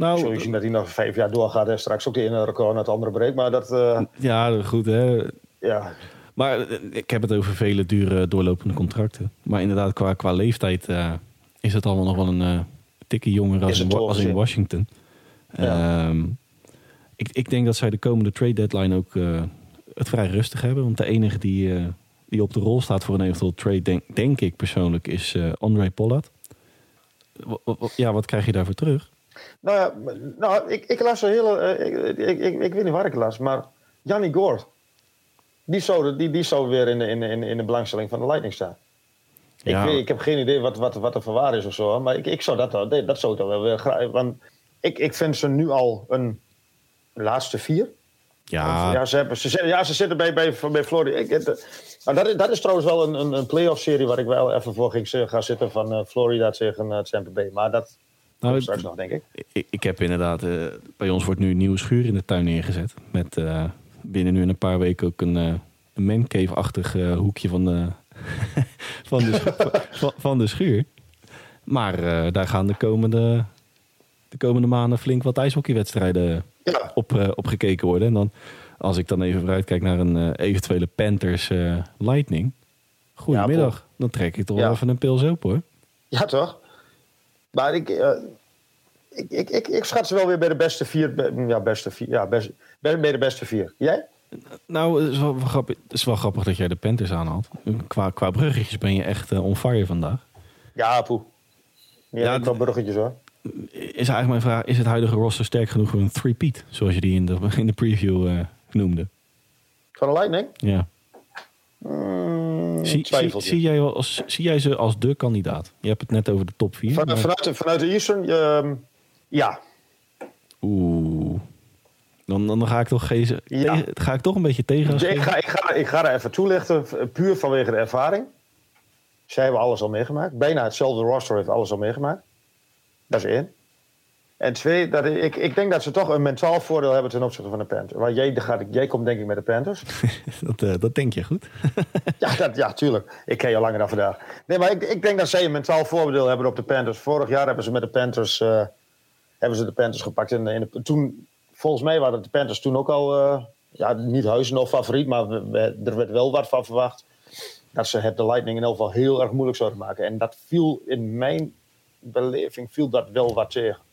Nou, zien dat hij nog vijf jaar doorgaat en straks ook de ene record naar het andere breekt. Maar dat... Uh... Ja, goed hè. Ja. Maar eh, ik heb het over vele dure doorlopende contracten. Maar inderdaad, qua, qua leeftijd uh, is het allemaal nog wel een uh, tikje jonger als, in, als in Washington. Ja. Um, ik, ik denk dat zij de komende trade deadline ook het vrij rustig hebben. Want de enige die, die op de rol staat voor een eventueel trade, denk, denk ik persoonlijk, is André Pollard. Ja, wat krijg je daarvoor terug? Nou ja, nou, ik, ik las een hele. Uh, ik, ik, ik, ik, weet niet waar ik las, maar Jannie Gord. Die zou, die, die zou weer in de, in, in, in de belangstelling van de Lightning staan. Ja. Ik, weet, ik heb geen idee wat, wat, wat er voor waar is of zo, maar ik, ik zou dat, dat, dat zou ik wel weer graag. Want ik, ik vind ze nu al een laatste vier. Ja, ja, ze, hebben, ze, ja, ze zitten bij, bij, bij Florida. Ik, het, maar dat, dat is trouwens wel een, een, een playoff serie waar ik wel even voor ging gaan zitten van uh, Florida tegen uh, Tampa Bay. Maar dat, nou, straks nog, denk ik. ik. Ik, heb inderdaad, uh, bij ons wordt nu een nieuwe schuur in de tuin neergezet. Met uh, binnen nu een paar weken ook een, uh, een mancave-achtig hoekje van de, (laughs) van, de, (laughs) van, van, de schuur. Maar daar gaan de komende, de komende maanden flink wat ijshockeywedstrijden ja. op, op gekeken worden. En dan, als ik dan even vooruit kijk naar een eventuele Panthers Lightning. Goedemiddag, ja, dan trek ik toch wel even een pils op hoor. Ja, toch? Maar ik, uh, ik, ik, ik, ik, schat ze wel weer bij de beste vier. Ja, beste vier. Ja, best, bij de beste vier. Jij? Nou, het is, wel grappig, het is wel grappig dat jij de Panthers aanhaalt. Qua, qua bruggetjes ben je echt uh, on fire vandaag. Ja, poe. Ja, ja bruggetjes hoor. Is eigenlijk mijn vraag, is het huidige roster sterk genoeg voor een three-peat? Zoals je die in de, (laughs) in de preview uh, noemde. Van de Lightning? Ja. Mm, zie, zie, zie, jij als, zie jij ze als de kandidaat? Je hebt het net over de top 4. Van, vanuit, de, vanuit de Eastern, uh, ja. Oeh. Dan, dan ga ik toch, geen, ja. ga ik toch een beetje tegen. Ik ga, ik, ga, ik ga er even toelichten, puur vanwege de ervaring. Zij hebben alles al meegemaakt. Bijna hetzelfde roster heeft alles al meegemaakt. Dat is één. En twee, dat ik, ik denk dat ze toch een mentaal voordeel hebben ten opzichte van de Panthers. Want jij, gaat, jij komt denk ik met de Panthers. (laughs) dat, uh, dat denk je goed. (laughs) ja, dat, ja, tuurlijk. Ik ken je langer dan vandaag. Nee, maar ik, ik denk dat zij een mentaal voordeel hebben op de Panthers. Vorig jaar hebben ze met de Panthers, uh, hebben ze de Panthers gepakt. In, in de, toen, volgens mij waren de Panthers toen ook al, uh, ja, niet huizen of favoriet, maar we, we, er werd wel wat van verwacht. Dat ze het de Lightning in elk geval heel erg moeilijk zouden maken. En dat viel in mijn beleving viel dat wel wat tegen.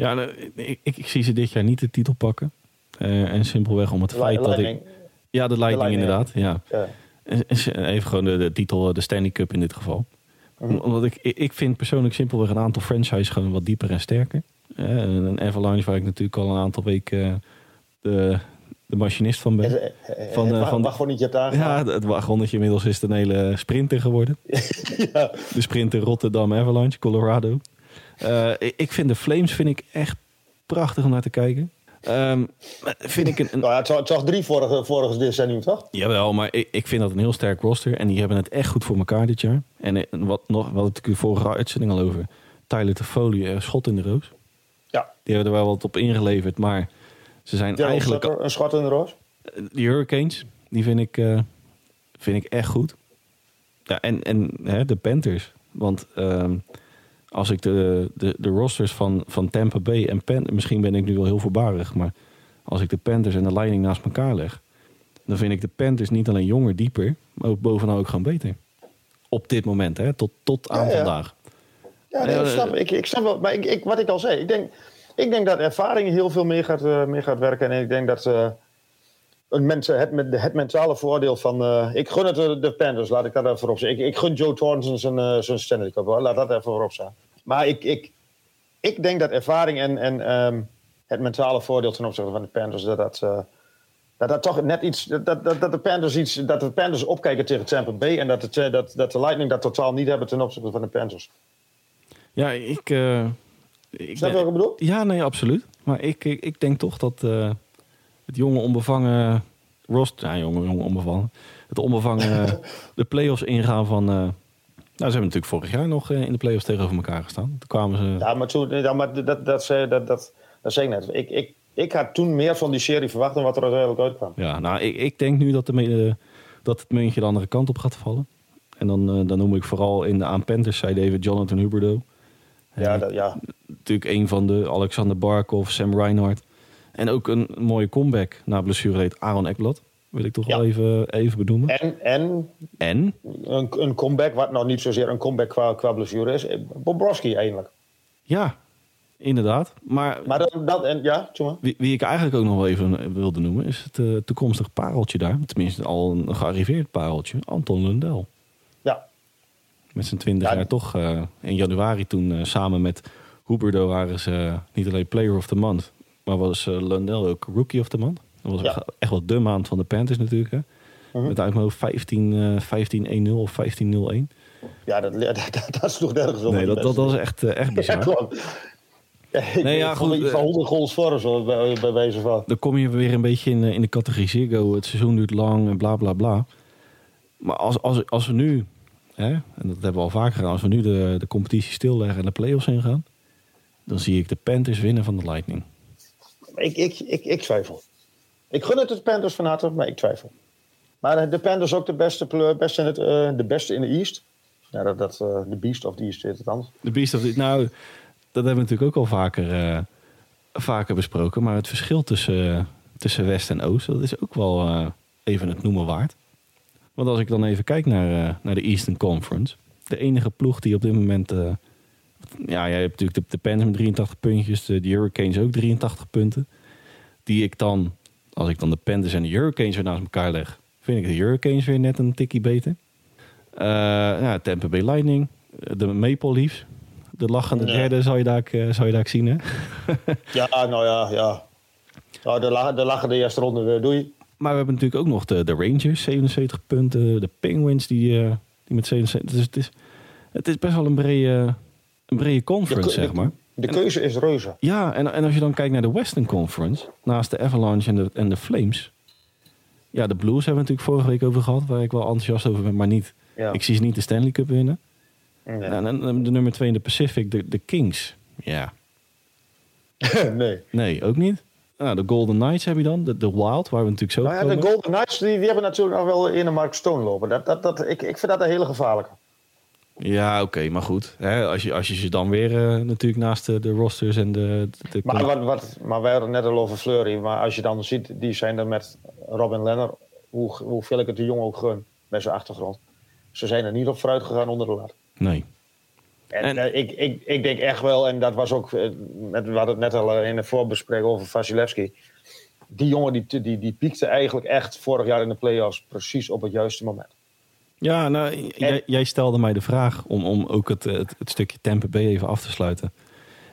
Ja, nou, ik, ik, zie ze dit jaar niet de titel pakken. Uh, en simpelweg om het feit dat ik... Ja, de Lightning, inderdaad. Ja. ja. Even gewoon de, de, titel, de Stanley Cup in dit geval. Mhm. Omdat ik, ik vind persoonlijk simpelweg een aantal franchises gewoon wat dieper en sterker. Uh, een Avalanche waar ik natuurlijk al een aantal weken uh, de, de machinist van ben. Het, van, het, van, wagonnetje hebt Ja, het wagonnetje inmiddels is een hele sprinter geworden. (laughs) ja. De sprinter Rotterdam Avalanche, Colorado. Uh, ik vind de Flames vind ik echt prachtig om naar te kijken. Um, vind ik een, een... Nou ja, het zag drie vorige, vorige decennium, toch? Jawel, maar ik, ik vind dat een heel sterk roster. En die hebben het echt goed voor elkaar dit jaar. En wat nog, wat ik u vorige uitzending al over. Tyler Toffoli, uh, schot in de roos. Ja. Die hebben er wel wat op ingeleverd, maar ze zijn eigenlijk... Sutter, een schot in de roos. Die Hurricanes, die vind ik, eh, vind ik echt goed. Ja, en en hè, de Panthers. Want ehm, als ik de, de, de rosters van, van Tampa Bay en Panthers... Misschien ben ik nu wel heel voorbarig, maar... Als ik de Panthers en de Lightning naast elkaar leg... dan vind ik de Panthers niet alleen jonger, dieper... maar ook bovenal ook gewoon beter. Op dit moment, hè? Tot, tot aan Ja, ja. vandaag. Ja, nee, ik, snap, ik, ik snap wel. Maar ik, ik, wat ik al zei, ik denk, ik denk dat ervaring heel veel meer gaat, eh, meer gaat werken. En ik denk dat eh, een het, het mentale voordeel van... eh, ik gun het de, de Panthers, laat ik dat even voorop. Ik, ik gun Joe Thornton zijn, eh, zijn Stanley Cup, hoor. laat dat even voorop staan. Maar ik, ik, ik denk dat ervaring en, en ehm, het mentale voordeel ten opzichte van de Panthers... dat dat, eh, dat, dat toch net iets... Dat, dat, dat, de Panthers iets... Dat de Panthers opkijken tegen Tampa Bay... en dat de, dat, dat de Lightning dat totaal niet hebben ten opzichte van de Panthers. Ja, ik... ik Snap je wat ik bedoel? Ja, nee, absoluut. Maar ik, ik, ik denk toch dat het jonge onbevangen roster... Ja, jonge, jonge onbevangen. Het onbevangen (laughs) de play-offs ingaan van... eh, nou, ze hebben natuurlijk vorig jaar nog eh, in de play-offs tegenover elkaar gestaan. Toen kwamen ze... Ja, maar, toen, ja, maar dat, dat, zei- dat, dat, dat zei ik net. Ik, ik, ik had toen meer van die serie verwacht dan wat er uiteindelijk uitkwam. Ja, nou, ik, ik denk nu dat, de, eh, dat het muntje de andere kant op gaat vallen. En dan, eh, dan noem ik vooral in de aan Panthers zijde even Jonathan Huberdeau. Ja, dat, ja. Natuurlijk een van de Alexander Barkov, Sam Reinhardt. En ook een mooie comeback na blessureleed Aaron Ekblad. Wil ik toch Ja. wel even, even benoemen. En, en En, een, een comeback, wat nou niet zozeer een comeback qua, qua blessure is. eh, Bobrovski eigenlijk. ja, inderdaad. Maar, Maar dat, dat en ja, wie, wie ik eigenlijk ook nog wel even wilde noemen... is het eh, toekomstig pareltje daar. Tenminste, al een gearriveerd pareltje. Anton Lundell. Ja, Met zijn 20 Ja, jaar toch eh, in januari toen eh, samen met Huberdo waren ze eh, niet alleen Player of the Month, maar was eh, Lundell ook Rookie of the Month. Dat was Ja. echt- wel de maand van de Panthers natuurlijk. Hè? Mhm. Met uit mijn hoofd 15, eh 15-1-0 of 15-0-1. ja (laughs) dat, dat, dat, sloeg nergens op. Nee, dat, dat was echt, eh, echt bizar. (laughs) Ja, ik Nee, ja, goed, iets van eh, 100 goals voor zo, bij, bij wijze van. Dan kom je weer een beetje in, eh, in de categorie Ziggo. Het seizoen duurt lang en bla bla bla. Maar als, als, als we nu, hè, en dat hebben we al vaker gedaan, als we nu de, de competitie stilleggen en de play-offs ingaan, dan zie ik de Panthers winnen van de Lightning. Ik, ik, ik, ik twijfel. Ik gun het de Panthers van harte, maar ik twijfel. Maar de Panthers ook de beste, beste, in, het, eh, de beste in de East. Ja, dat, dat, eh, de Beast of the East heet het anders. De Beast of the... Nou, dat hebben we natuurlijk ook al vaker, eh, vaker besproken. Maar het verschil tussen, tussen West en Oost, dat is ook wel even het noemen waard. Want als ik dan even kijk naar, naar de Eastern Conference. De enige ploeg die op dit moment... eh, ja, jij hebt natuurlijk de, de Panthers met 83 puntjes. De, de Hurricanes ook 83 punten. Die ik dan, als ik dan de Panthers en de Hurricanes weer naast elkaar leg... vind ik de Hurricanes weer net een tikkie beter. Eh ja, Tampa Bay Lightning, de Maple Leafs. De lachende Ja. derde zou je daar, eh, zou je daar zien, hè? (laughs) Ja, nou ja, ja. Nou, de, la- de lachen de eerste ronde, eh, doei. Maar we hebben natuurlijk ook nog de, de Rangers, 77 punten. De Penguins, die, eh, die met 77... Dus het is, het is best wel een brede, een brede conference, De- zeg maar. De keuze is reuze. Ja, en, en als je dan kijkt naar de Western Conference, naast de Avalanche en de, en de Flames. Ja, de Blues hebben we natuurlijk vorige week over gehad, waar ik wel enthousiast over ben, maar niet. Ja. Ik zie ze niet de Stanley Cup winnen. En, en, de nummer 2 in de Pacific, de, de Kings. Ja, (laughs) nee. nee, ook niet. Nou, de Golden Knights heb je dan, de, de Wild, waar we natuurlijk zo Nou ja, de. Golden Knights die, die hebben natuurlijk nog wel in de Mark Stone lopen. Dat, dat, dat, ik, ik vind dat een hele gevaarlijke. Ja, oké, maar goed. Hè, als, je, als je ze dan weer eh, natuurlijk naast de, de rosters en de... de Maar, wat, wat, maar wij hadden net al over Fleury. Maar als je dan ziet, die zijn er met Robin Lenner. Hoe, hoeveel ik het de jongen ook gun bij zijn achtergrond. Ze zijn er niet op vooruit gegaan onder de lat. Nee. En, En- eh, ik, ik, ik denk echt wel, en dat was ook, eh, met, we hadden het net al in de voorbespreking over Vasilevski. Die jongen die, die, die piekte eigenlijk echt vorig jaar in de playoffs precies op het juiste moment. Ja, nou, jij, jij stelde mij de vraag om, om ook het, het, het stukje Tampa Bay even af te sluiten.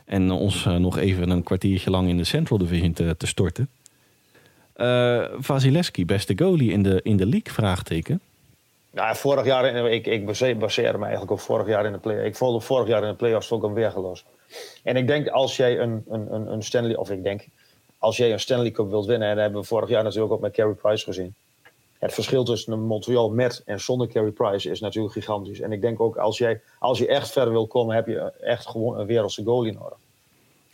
En ons eh, nog even een kwartiertje lang in de Central Division te, te storten. Eh Vasilevski, beste goalie in de, in de league, vraagteken. Nou, vorig jaar, ik, ik base- baseerde me eigenlijk op vorig jaar in de play. Ik vond vorig jaar in de playoffs ook een weergeloos. En ik denk als jij een, een, een, een Stanley, of ik denk, als jij een Stanley Cup wilt winnen, en dat hebben we vorig jaar natuurlijk ook met Carey Price gezien. Het verschil tussen een Montreal met en zonder Carey Price is natuurlijk gigantisch. En ik denk ook als, jij, als je echt verder wil komen, heb je echt gewoon een wereldse goalie nodig.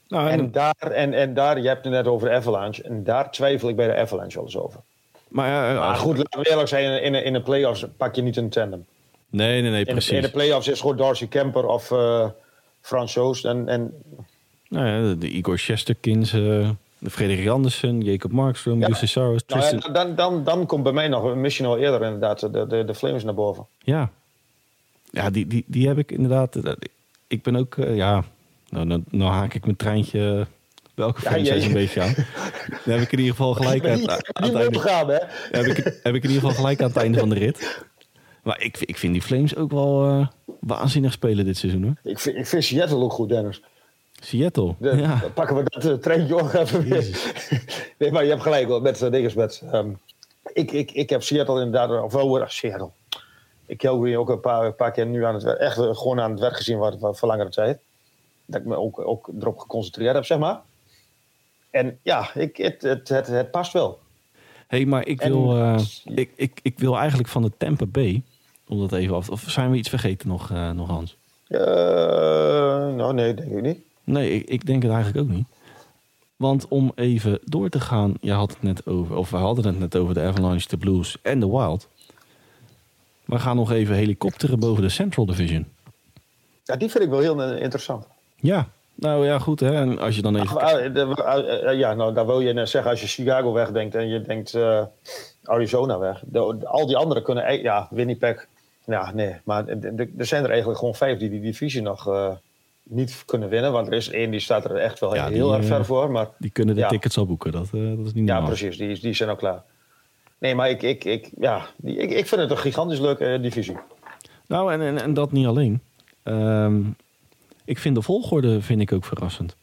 Nou, En daar, en, en daar, je hebt het net over de Avalanche. En daar twijfel ik bij de Avalanche wel eens over. maar ja, Maar goed, laten we eerlijk zijn. In, in, in de playoffs pak je niet een tandem. nee, nee, nee, In de, precies. in de playoffs is gewoon Darcy Kemper of eh Frans Joost. En, en Nou ja, de, Igor Shesterkins, eh, de Frederik Andersen, Jacob Markstrom, Ja. Justin Saros, nou Tristan... ja, dan, dan, dan komt bij mij nog misschien al eerder inderdaad de, de, de Flames naar boven. Ja, ja die, die, die heb ik inderdaad. eh, Ik ben ook, eh, ja, nou, nou, nou haak ik mijn treintje. eh, Welke Ja, franchise je- een beetje aan. (laughs) Dan heb ik in ieder geval gelijk aan, het einde. gaan, hè? Heb ik, heb ik in ieder geval gelijk aan het einde van de rit. Maar ik, ik vind die Flames ook wel waanzinnig spelen dit seizoen hoor. Ik vind, ik vind Seattle ook goed, Dennis. Seattle. De, ja. Dan pakken we dat uh, treintje ook even weer. (laughs) nee, maar je hebt gelijk hoor, met uh, dinges met. ehm, ik, ik, ik heb Seattle inderdaad, of wel Seattle. Ik heb ook een paar, een paar keer nu aan het werk, echt uh, gewoon aan het werk gezien wat, wat voor langere tijd. Dat ik me ook, ook erop geconcentreerd heb, zeg maar. En ja, ik, het, het, het, het past wel. hey, maar ik En- wil, eh, ik, ik, ik wil eigenlijk van de Tampa Bay, om dat even af... Of zijn we iets vergeten nog, eh, nog Hans? Nou, nee, denk ik niet. Nee, ik, ik denk het eigenlijk ook niet. Want om even door te gaan, je had het net over, of we hadden het net over de Avalanche, de Blues en de Wild. We gaan nog even helikopteren boven de Central Division. Ja, die vind ik wel heel interessant. Ja, nou ja, goed hè. En als je dan even. Ach, uh, de, uh, ja, nou, daar wil je net zeggen, als je Chicago wegdenkt en je denkt uh, Arizona weg. De, al die anderen kunnen, ja, Winnipeg. Ja, nee, maar er zijn er eigenlijk gewoon vijf die die divisie nog uh, niet kunnen winnen. Want er is één die staat er echt wel Ja, heel die, erg ver voor. Maar, Die kunnen de ja. tickets al boeken, dat, eh, dat is niet ja, normaal. precies, die, die zijn al klaar. Nee, maar ik, ik, ik, ja, die, ik, ik vind het een gigantisch leuke uh, divisie. Nou, en, en, en dat niet alleen. Um, ik vind de volgorde vind ik ook verrassend.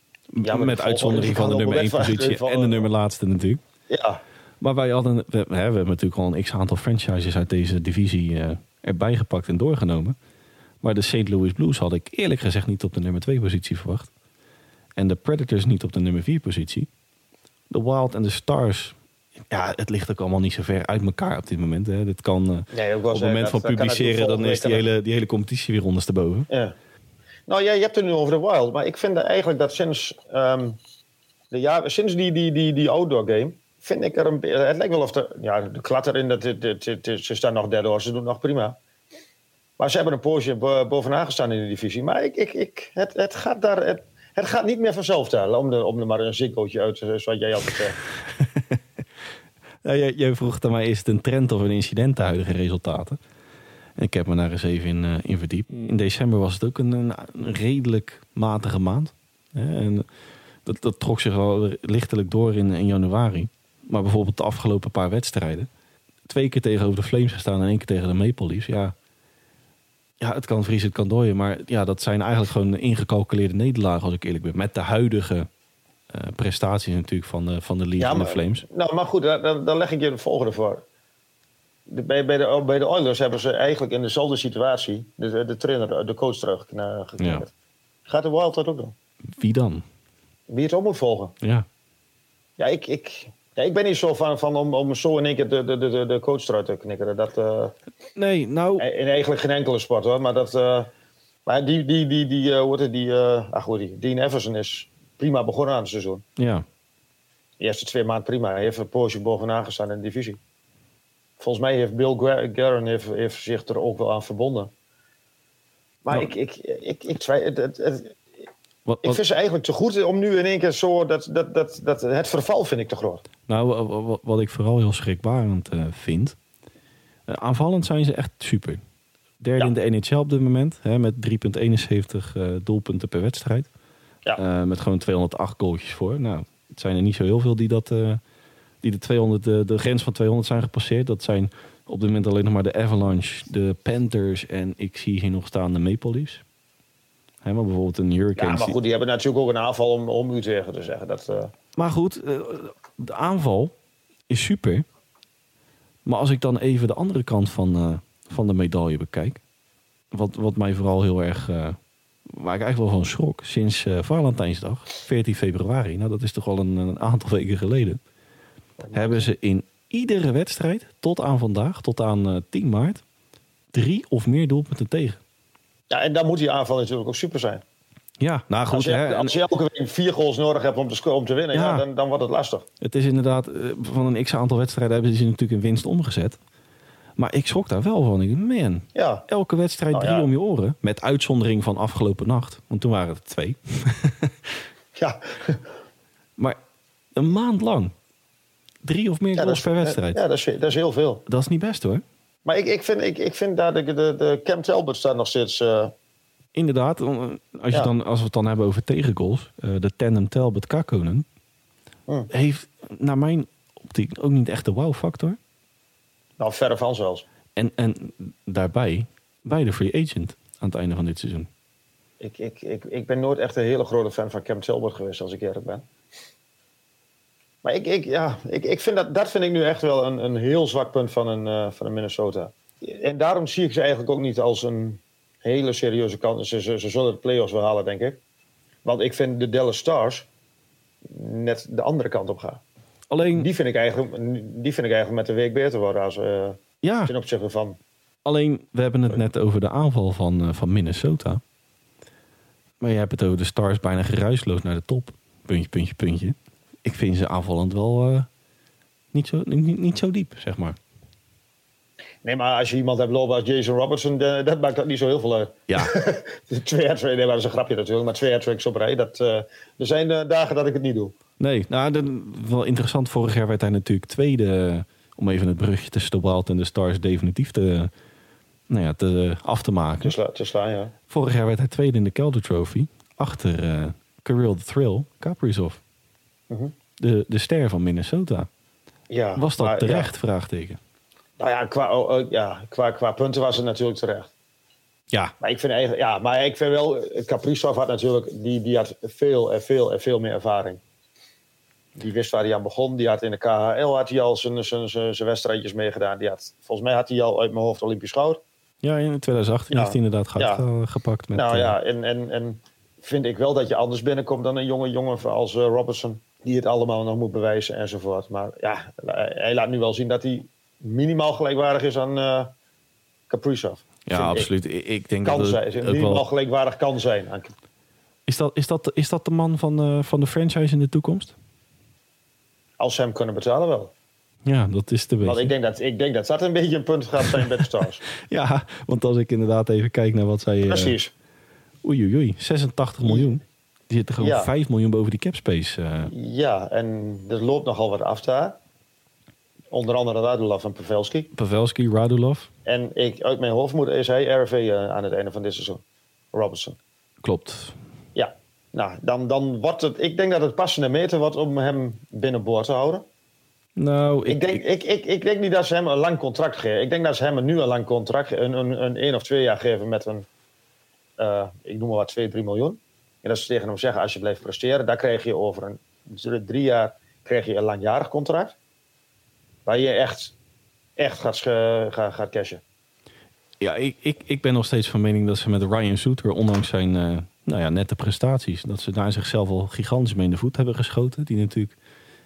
Ja, Met uitzondering van de nummer 1 positie van, en de nummer laatste natuurlijk. Ja. Maar wij hadden, we, we, hebben natuurlijk al een x-aantal franchises uit deze divisie uh, erbij gepakt en doorgenomen. Maar de St. Louis Blues had ik eerlijk gezegd niet op de nummer 2 positie verwacht. En de Predators niet op de nummer 4 positie. De Wild en de Stars, ja, het ligt ook allemaal niet zo ver uit elkaar op dit moment. Hè. Dit kan, nee, op het moment van publiceren, dan is die hele, die hele competitie weer ondersteboven. Ja. Nou ja, je hebt het nu over de Wild. Maar ik vind eigenlijk dat sinds, um, de jaar, sinds die, die, die, die outdoor game... vind ik er een Het lijkt wel of de... Ja, de klatter in, dat, ze staan nog derde hoor. Ze doen nog prima. Maar ze hebben een poosje bovenaan gestaan in de divisie. Maar ik, ik, ik, het, het, gaat daar, het, het gaat niet meer vanzelf tellen. Om, de, om er maar een zikkootje uit, zoals jij zegt. (laughs) ja, jij, vroeg aan mij, is het een trend of een incident, de huidige resultaten? En ik heb me daar eens even in, uh, in verdiept. In december was het ook een, een, redelijk matige maand. Hè? En dat, dat, trok zich al lichtelijk door in, in, januari. Maar bijvoorbeeld de afgelopen paar wedstrijden. Twee keer tegenover de Flames gestaan en één keer tegen de Maple Leafs. Ja, ja het kan vriezen, het kan dooien. Maar ja, dat zijn eigenlijk gewoon ingecalculeerde nederlagen, als ik eerlijk ben. Met de huidige uh, prestaties natuurlijk van de, van de ja, en de Flames. Nou, maar goed, dan, dan leg ik je het volgende voor. De, bij, bij, de, bij de Oilers hebben ze eigenlijk in dezelfde situatie de, de trainer, de coach teruggekeken. Ja. Gaat de Wild dat ook doen? Wie dan? Wie het ook moet volgen. Ja. Ja, ik, ik, ja, ik ben niet zo van, van om, om zo in één keer de, de, de, de coach eruit te knikkeren. Dat, uh, nee, nou... In eigenlijk geen enkele sport hoor, maar dat... Uh, maar die, die, die, die, uh, het, die, ach goed, die, Dean Everson is prima begonnen aan het seizoen. Ja. De eerste twee maanden prima. Hij heeft een poosje bovenaan gestaan in de divisie. Volgens mij heeft Bill Guerin heeft, heeft zich er ook wel aan verbonden. Maar nou, ik, ik, ik, ik, het, het, het, wat, ik vind ze eigenlijk te goed om nu in één keer zo... Dat, dat, dat, dat, het verval vind ik te groot. Nou, wat, wat ik vooral heel schrikbarend uh, vind... Uh, aanvallend zijn ze echt super. Derde ja. in de NHL op dit moment. Hè, met 3,71 uh, doelpunten per wedstrijd. Ja. Met gewoon 208 goaltjes voor. Nou, het zijn er niet zo heel veel die, dat, die de, 200, de, de grens van 200 zijn gepasseerd. Dat zijn op dit moment alleen nog maar de Avalanche, de Panthers... en ik zie hier nog staan de Maple Leafs. Hè, maar bijvoorbeeld een Hurricanes. Ja, maar goed, die hebben natuurlijk ook een aanval om, om u tegen te zeggen. Dat, uh... Maar goed, uh, de aanval is super. Maar als ik dan even de andere kant van, uh, van de medaille bekijk... Wat, wat mij vooral heel erg... uh, waar ik eigenlijk wel van schrok... sinds Valentijnsdag, 14 februari... nou dat is toch al een, een aantal (laughs) weken geleden... hebben ze in iedere wedstrijd tot aan vandaag, tot aan 10 maart... drie of meer doelpunten tegen. Ja, en dan moet die aanval natuurlijk ook super zijn. Ja, nou goed. Als je, hè, als je elke week vier goals nodig hebt om te, om te winnen, ja. Ja. dan, dan wordt het lastig. Het is inderdaad, eh, van een x-aantal wedstrijden hebben ze natuurlijk een winst omgezet. Maar ik schrok daar wel van. Ik man, Ja, elke wedstrijd Nou drie ja. om je oren. Met uitzondering van afgelopen nacht. Want toen waren het twee. (laughs) ja. (laughs) Maar een maand lang. Drie of meer goals is, per wedstrijd. Ja, dat is, dat is heel veel. Dat is niet best hoor. Maar ik, ik, vind, ik, ik vind daar de, de, de Cam Talbot staat nog steeds... eh, Inderdaad, eh, als, je Ja. dan, als we het dan hebben over tegengoals. eh, de tandem Talbot Kakkonen. Hmm. Heeft naar mijn optiek ook niet echt de wow-factor. nou, verre van zelfs. En, en daarbij bij de free agent aan het einde van dit seizoen. Ik, ik, ik, ik ben nooit echt een hele grote fan van Cam Talbot geweest, als ik eerlijk ben. Maar ik, ik, ja, ik, ik vind dat, dat vind ik nu echt wel een, een heel zwak punt van een, eh, van een Minnesota. En daarom zie ik ze eigenlijk ook niet als een hele serieuze kans. Ze, ze, ze zullen de playoffs wel halen, denk ik. Want ik vind de Dallas Stars net de andere kant op gaan. Alleen, Die vind ik eigenlijk, die vind ik eigenlijk met de week beter worden als, eh, ja, ten opzichte van... alleen we hebben het net over de aanval van, eh, van Minnesota. Maar je hebt het over de Stars bijna geruisloos naar de top. Puntje, puntje, puntje. Ik vind ze aanvallend wel eh, niet, zo, niet, niet zo diep, zeg maar. Nee, maar als je iemand hebt lopen als Jason Robertson, dat maakt dat niet zo heel veel uit. Ja, (laughs) Twee hat nee, maar dat is een grapje natuurlijk, maar twee hat op rij. Dat, eh, er zijn eh, dagen dat ik het niet doe. nee. Nou, dat, wel interessant. Vorig jaar werd hij natuurlijk tweede. Om even het brugje tussen de Wild en de Stars definitief te, nou ja, te, af te maken. Te, sla, te slaan, ja. Vorig jaar werd hij tweede in de Calder Trophy. Achter eh Kirill the Thrill, Kaprizov. Mhm. de, de ster van Minnesota. ja Was dat maar, terecht? Ja. Vraagteken. Nou ja, qua, oh, oh, ja qua, qua punten was het natuurlijk terecht. Ja, Maar ik vind, eigenlijk, ja, maar ik vind wel, Kaprizov had natuurlijk, die, die had veel en veel en veel meer ervaring. Die wist waar hij aan begon. Die had in de KHL had hij al zijn, zijn, zijn, zijn wedstrijdjes meegedaan. Die had, volgens mij had hij al uit mijn hoofd Olympisch goud. ja in 2018 Ja. heeft hij inderdaad goud Ja. gepakt. Met, nou eh, ja, en, en, en vind ik wel dat je anders binnenkomt dan een jonge jongen als eh, Robertson. Die het allemaal nog moet bewijzen enzovoort. Maar ja, hij laat nu wel zien dat hij minimaal gelijkwaardig is aan eh Kaprizov. ja, vind absoluut. Ik, ik denk Kan dat zijn. het ook Minimaal wel... gelijkwaardig kan zijn. aan- Is dat, is, dat, is dat de man van, eh, van de franchise in de toekomst? Als ze hem kunnen betalen wel. Ja, dat is de Want beetje. ik denk, dat, ik denk dat dat een beetje een punt gaat zijn bij de Stars. (laughs) Ja, want als ik inderdaad even kijk naar wat zij... eh, Precies. Oei, oei, oei. 86 miljoen. Die zitten gewoon Ja. 5 miljoen boven die capspace. eh Ja, en er loopt nogal wat af daar. Onder andere Radulov en Pavelski. Pavelski, Radulov. En ik, uit mijn hoofd moet, is hij RV eh, aan het einde van dit seizoen. Robertson. Klopt. Ja, nou, dan, dan wordt het... Ik denk dat het passende meter wordt om hem binnenboord te houden. Nou, Ik denk, ik, ik, ik denk niet dat ze hem een lang contract geven. Ik denk dat ze hem nu een lang contract. Een, een, een één of twee jaar geven met een... eh, ik noem maar wat, 2, 3 miljoen. En dat ze tegen hem zeggen, als je blijft presteren... daar krijg je over een drie- jaar krijg je een langjarig contract. Waar je echt, echt gaat, gaat, gaat cashen. Ja, ik, ik, ik ben nog steeds van mening dat ze met Ryan Suter, ondanks zijn eh, nou ja, nette prestaties, dat ze daar zichzelf al gigantisch mee in de voet hebben geschoten. Die natuurlijk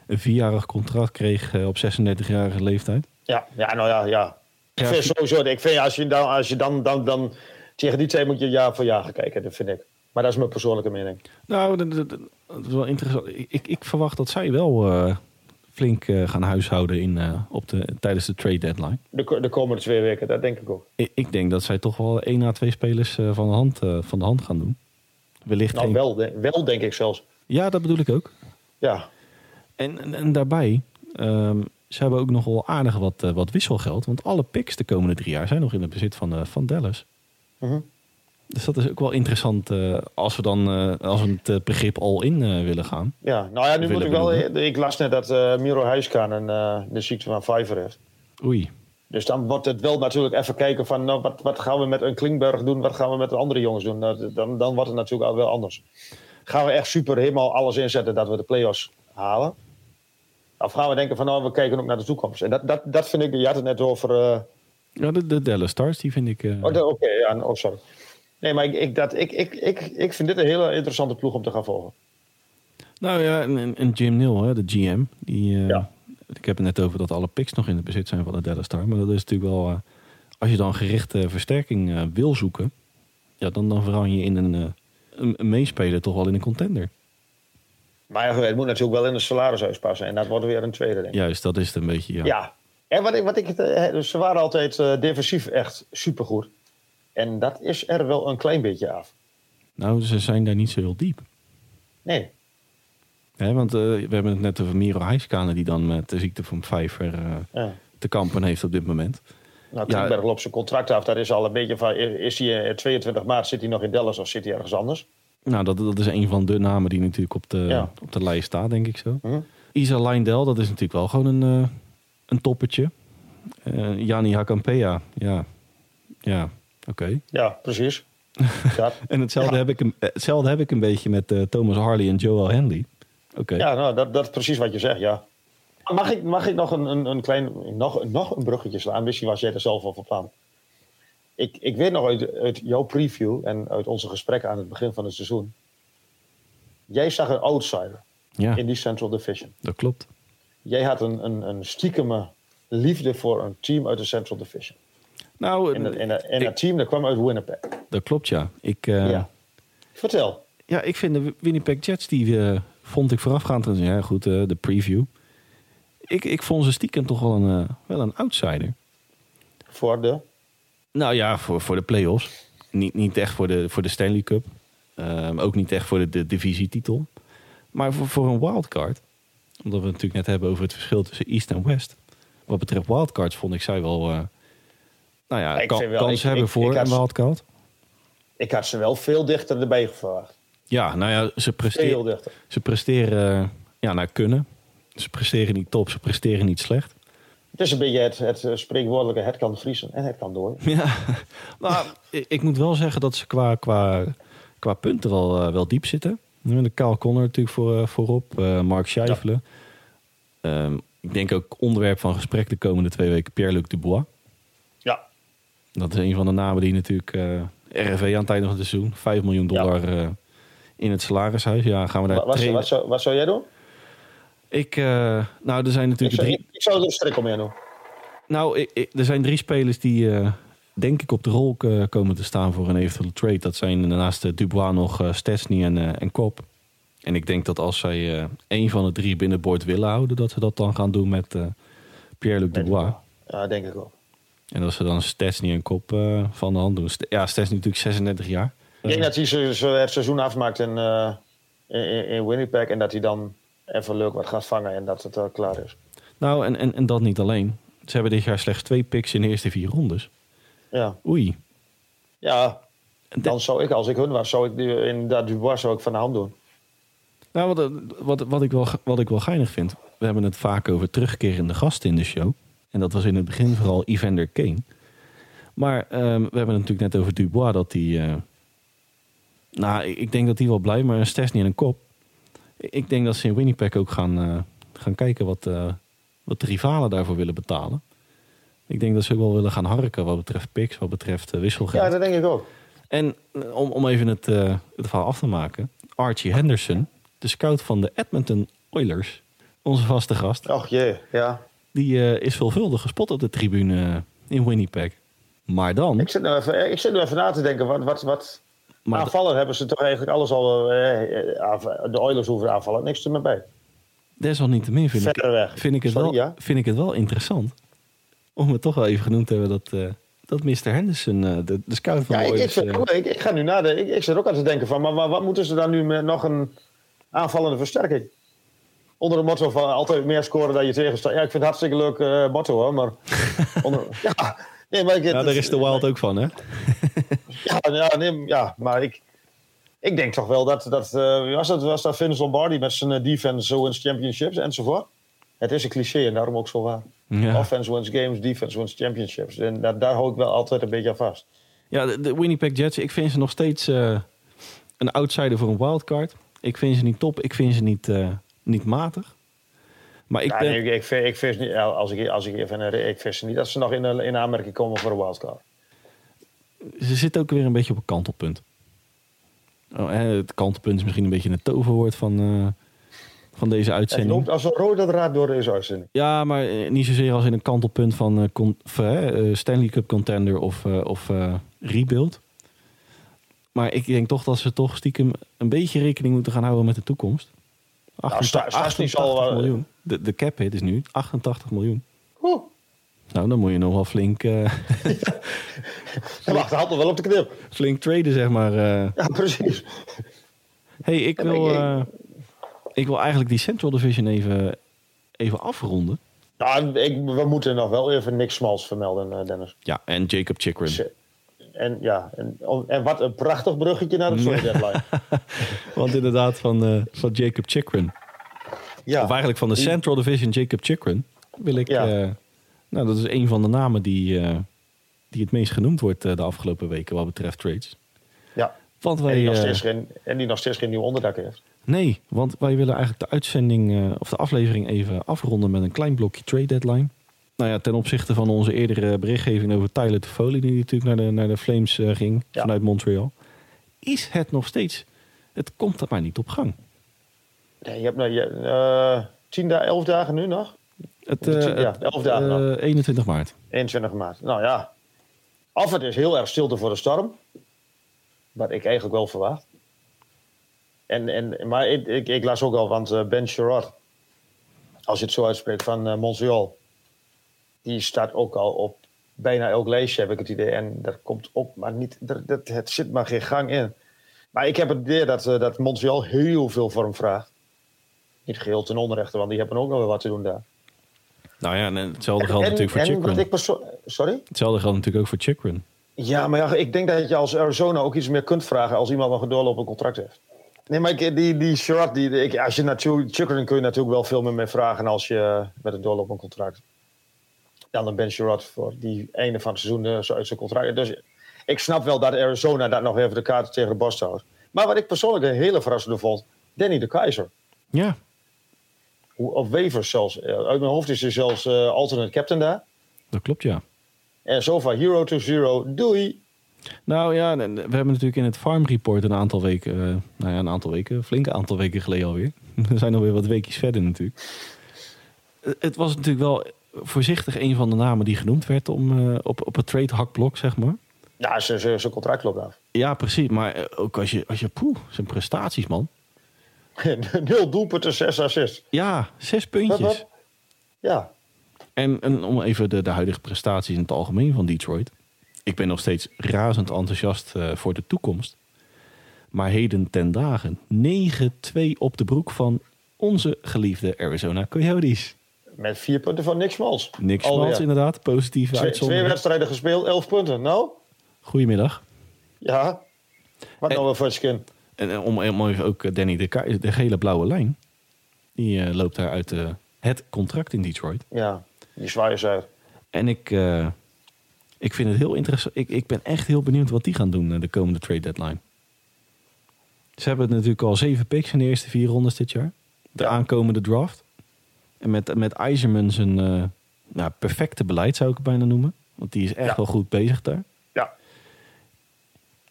een vierjarig contract kreeg eh, op 36-jarige leeftijd. Ja, ja nou ja, ja. Ik vind vi- sowieso, ik vind als je dan, als je dan, dan, dan tegen die twee moet je jaar voor jaar gaan kijken, dat vind ik. Maar dat is mijn persoonlijke mening. Nou, dat, dat- dat is wel interessant. Ik, ik, verwacht dat zij wel eh, flink eh, gaan huishouden in, eh, op de, tijdens de trade deadline. De, de komende twee weken, dat denk ik ook. Ik, ik denk dat zij toch wel één à twee spelers van, de hand, van de hand gaan doen. Wellicht Nou, geen- wel, de- wel denk ik zelfs. Ja, dat bedoel ik ook. Ja, En, en, en daarbij, ehm, ze hebben ook nog wel aardig wat, wat wisselgeld. Want alle picks de komende drie jaar zijn nog in het bezit van, van Dallas. Mhm. Dus dat is ook wel interessant eh, als we dan eh, als we het eh, begrip all-in eh, willen gaan. ja. Nou ja, nu moet ik wel... benoemen. Ik las net dat Miro Huiskaan een, de ziekte van Pfeiffer heeft. Oei. Dus dan wordt het wel natuurlijk even kijken van... Nou, wat, wat gaan we met een Klingberg doen? Wat gaan we met de andere jongens doen? Nou, dan, dan wordt het natuurlijk al wel anders. Gaan we echt super helemaal alles inzetten dat we de play-offs halen? Of gaan we denken van... Nou, we kijken ook naar de toekomst. En dat, dat, dat vind ik... Je had het net over... Ja, de, de Dallas Stars, die vind ik... Oh, Oké, ja, oh, sorry. Nee, maar ik, ik, dat, ik, ik, ik, ik vind dit een hele interessante ploeg om te gaan volgen. Nou ja, en, Jim Neal, hè, de GM, die, eh, Ja. ik heb het net over dat alle picks nog in het bezit zijn van de Dallas Stars. Maar dat is natuurlijk wel, eh, als je dan gerichte versterking eh, wil zoeken, ja, dan, dan je in een, een, een meespeler toch wel in een contender. Maar het moet natuurlijk wel in de salarishuis passen. En dat wordt weer een tweede, denk ik. Juist, dat is het een beetje, ja. Ja. En wat ik, wat ik, ze waren altijd defensief echt supergoed. En dat is er wel een klein beetje af. Nou, ze zijn daar niet zo heel diep. Nee. Want eh, we hebben het net over Miro Heiskanen... die dan met de ziekte van Pfeiffer eh, Ja. te kampen heeft op dit moment. Nou, Ja. Klingberg loopt zijn contract af. Daar is al een beetje van, is hij eh, 22 maart, zit hij nog in Dallas of zit hij ergens anders? Nou, dat, dat is een van de namen die natuurlijk op de, Ja. op de lijst staat, denk ik zo. Hm? Isa Leindel, dat is natuurlijk wel gewoon een, eh een toppetje. Eh Jani Hakampea, ja. Ja, oké. Ja, precies. (laughs) ja, En hetzelfde, Ja. heb ik een, eh, hetzelfde heb ik een beetje met eh, Thomas Harley en Joel Henley. Oké. ja nou, dat, dat is precies wat je zegt, ja. Mag ik, mag ik nog, een, een, een klein, nog, nog een bruggetje slaan? Misschien was jij er zelf al van plan. Ik, ik weet nog uit, uit jouw preview en uit onze gesprekken aan het begin van het seizoen. Jij zag een outsider Ja, in die Central Division. dat klopt. Jij had een, een, een stiekeme liefde voor een team uit de Central Division. Nou, En, dat- en, dat- en ik- dat team dat kwam uit Winnipeg. dat klopt ja. Ik, eh, Ja. Vertel. Ja, ik vind de Winnipeg Jets, die eh, vond ik voorafgaand. aan- Ja, goed, eh, de preview. Ik, ik vond ze stiekem toch wel een, eh, wel een outsider. Voor de. Nou ja, voor, voor de play-offs. Niet, niet echt voor de, voor de Stanley Cup. Ehm, ook niet echt voor de, de divisietitel. Maar voor, voor een wildcard. Omdat we het natuurlijk net hebben over het verschil tussen East en West. Wat betreft wildcards vond ik zij wel... nou ja, Ik kan- wel- kans ik- hebben ik- voor een wildcard. Ik had ze wel veel dichter erbij verwacht. Ja, nou ja, ze presteren, ze presteren eh, ja, naar kunnen. Ze presteren niet top, ze presteren niet slecht. Het is een beetje het, het spreekwoordelijke het kan vriezen en het kan door. (laughs) Ja, nou, ik, ik moet wel zeggen dat ze qua, qua, qua punten wel, eh, wel diep zitten. De Kyle Connor natuurlijk voor, eh, voorop, Mark Scheifelen. Ehm, ik denk ook onderwerp van gesprek de komende twee weken Pierre-Luc Dubois. Dat is een van de namen die natuurlijk eh RFV aan het einde van het seizoen 5 miljoen dollar eh, in het salarishuis. Ja, gaan we daar Wat, wat, wat, zou, wat zou jij doen? Ik, eh, nou, er zijn Ik natuurlijk zou, drie. ik, ik zou er een strik omheen doen. Nou, ik, ik- er zijn drie spelers die denk ik op de rol komen te staan voor een eventuele trade. Dat zijn naast Dubois nog Stesny en, en Kop. En ik denk dat als zij één van de drie binnenboord willen houden, dat ze dat dan gaan doen met Pierre-Luc Dubois. Ja, denk ik ook. En dat ze dan Stesny en Kop eh, van de hand doen. St- Ja, Stesny natuurlijk 36 jaar. Ik denk dat hij het seizoen afmaakt in, eh, in, in Winnipeg en dat hij dan even leuk wat gaat vangen en dat het uh, klaar is. Nou, en, en, en dat niet alleen. Ze hebben dit jaar slechts twee picks in de eerste vier rondes. Ja, Oei. ja dan zou ik, als ik hun was, zou ik die, inderdaad Dubois zou ik van de hand doen. Nou, wat, wat, wat, ik wel, wat ik wel geinig vind. We hebben het vaak over terugkerende gasten in de show. En dat was in het begin vooral Evander Kane. Maar ehm, we hebben het natuurlijk net over Dubois. Dat hij... eh, nou, ik denk dat hij wel blij maar een Stesny en een kop. Ik denk dat ze in Winnipeg ook gaan, eh, gaan kijken wat, eh, wat de rivalen daarvoor willen betalen. Ik denk dat ze ook wel willen gaan harken wat betreft picks, wat betreft wisselgeld. Ja, dat denk ik ook. En om, om even het, het verhaal af te maken. Archie Henderson, de scout van de Edmonton Oilers. Onze vaste gast. Och jee, ja. Die eh, is veelvuldig gespot op de tribune eh, in Winnipeg. Maar dan... Ik zit nu even, ik zit nu even na te denken, wat, wat, wat Maar aanvallen hebben ze toch eigenlijk alles al... eh, eh, de Oilers hoeven aanvallen, niks er meer bij. desalniettemin vind ik, weg. vind, ik het Sorry, wel, ja? vind ik het wel interessant. Om het toch wel even genoemd te hebben dat, eh, dat Mr. Henderson, eh, de, de scout van Ja, de ik, ik, Oilers... eh, ik, ik ga nu nadenken. Ik, ik zit ook aan te denken van, maar, maar wat moeten ze dan nu met nog een aanvallende versterking? Onder de motto van altijd meer scoren dan je tegenstaat. Ja, ik vind het hartstikke leuk eh, motto hoor, maar... (laughs) onder, ja, nee, maar ik, ja, daar is de Wild ook van, hè? (laughs) Ja, ja, nee, ja maar ik, ik denk toch wel dat... dat eh, was dat, was dat Vince Lombardi met zijn eh, defense zo wins championships enzovoort? Het is een cliché en daarom ook zo waar. Ja. Offense wins games, defense wins championships. En daar, daar hou ik wel altijd een beetje aan vast. Ja, de, de Winnipeg Jets, ik vind ze nog steeds eh, een outsider voor een wildcard. Ik vind ze niet top, ik vind ze niet, eh, niet matig. Maar ik Ja, ben... nee, ik, ik, vind- ik, vind niet, als ik, als ik even ik vind niet dat ze nog in, de- in aanmerking komen voor een wildcard. ze zitten ook weer een beetje op een kantelpunt. Oh, hè, het kantelpunt is misschien een beetje een toverwoord van, eh, van deze Het uitzending. loopt als een rode draad door deze uitzending. Ja, maar eh, niet zozeer als in een kantelpunt van eh, con- eh, eh, Stanley Cup contender of, eh, of eh, rebuild. Maar ik denk toch dat ze toch stiekem een beetje rekening moeten gaan houden met de toekomst. Nou, Sta- Stastny 88 zal wel- miljoen. De, de cap hit is nu 88 miljoen. Oeh, Nou, dan moet je nog wel flink, eh, (laughs) hij mag de hand nog wel op de knip. flink traden, zeg maar. eh. Ja, precies. hey, ik wil, ik- eh, ik wil eigenlijk die Central Division even, even afronden. Nou, ik, we moeten nog wel even Nick Smals vermelden, eh, Dennis. Ja, en Jacob Chikrin. En ja, en, en wat een prachtig bruggetje naar de trade deadline. (laughs) Want inderdaad, van, eh, van Jacob Chikrin. Ja, Of eigenlijk van de die- Central Division Jacob Chikrin. Wil ik... Ja. eh, nou, dat is een van de namen die, eh, die het meest genoemd wordt de afgelopen weken wat betreft trades. Ja, Want en wij... die, nog steeds geen, en die nog steeds geen nieuw onderdak heeft. Nee, want wij willen eigenlijk de uitzending of de aflevering even afronden met een klein blokje trade deadline. Nou ja, ten opzichte van onze eerdere berichtgeving over Tyler Toffoli, die natuurlijk naar de, naar de Flames eh, ging Ja. vanuit Montreal, is het nog steeds. Het komt er maar niet op gang. Nee, je hebt nou, je, eh, 10 dagen, 11 dagen nu nog? Het, eh, ja, het, 11 dagen nog. 21 maart. 21 maart. Nou ja, of het is heel erg stilte voor de storm. Wat ik eigenlijk wel verwacht. En, en, maar ik, ik, ik las ook al, want Ben Sherrod, als je het zo uitspreekt, van Montreal, die staat ook al op bijna elk lijstje, heb ik het idee. En dat komt ook, maar niet, dat, dat, het zit maar geen gang in. Maar ik heb het idee dat, eh, dat Montreal heel veel voor hem vraagt. Niet geheel ten onrechte, want die hebben ook nog wel wat te doen daar. Nou ja, en hetzelfde geldt En- natuurlijk voor en Chikrin. perso- Sorry? Hetzelfde geldt natuurlijk ook voor Chikrin. Ja, maar ja, ik denk dat je als Arizona ook iets meer kunt vragen als iemand nog een doorlopend contract heeft. Nee, maar ik, die, die Sherrod, die, ik, als je natuurlijk, Chikrin kun je natuurlijk wel veel meer mee vragen als je met een doorlopend contract. Dan een Ben Sherrod voor die einde van het seizoen eh, zo uit zijn contract. Dus ik snap wel dat Arizona dat nog even de kaarten tegen de borst houdt. Maar wat ik persoonlijk een hele verrassende vond, Danny de Keizer. Ja, Hoe- Op waivers zelfs. Eh, Uit mijn hoofd is hij zelfs eh, alternate captain daar. dat klopt ja. En zo van hero to zero, doei. Nou ja, we hebben natuurlijk in het Farm Report een aantal weken, eh, nou ja, een aantal weken, een flink aantal weken geleden alweer. We (laughs) zijn alweer wat weekjes verder natuurlijk. Het was natuurlijk wel voorzichtig een van de namen die genoemd werd om, eh, op, op het trade hakblok, zeg maar. Ja, zijn- contract loopt af. Ja, precies. Maar eh, ook als je, als je poeh, zijn prestaties, man. (laughs) Nul doelpunten, zes assists. Ja, zes puntjes. wat? Ja, En, en om even de, de huidige prestaties in het algemeen van Detroit. Ik ben nog steeds razend enthousiast eh, voor de toekomst. Maar heden ten dagen 9-2 op de broek van onze geliefde Arizona Coyotes. Met vier punten van Nick Smalls. Nick Alweer. Smals inderdaad, positieve Twee, twee wedstrijden gespeeld, elf punten. Nou, Goedemiddag. ja. Wat En- nou weer voor skin? En eh, om, even ook eh, Danny de, de gele blauwe lijn. Die eh, loopt daar uit eh, het contract in Detroit. Ja, die zwaaien uit. En ik, eh, ik vind het heel interessant. Ik, ik ben echt heel benieuwd wat die gaan doen eh, de komende trade deadline. Ze hebben natuurlijk al zeven picks in de eerste vier rondes dit jaar. De Ja. aankomende draft. En met, met IJzerman zijn eh, nou, perfecte beleid zou ik het bijna noemen. Want die is echt Ja. wel goed bezig daar. Ja,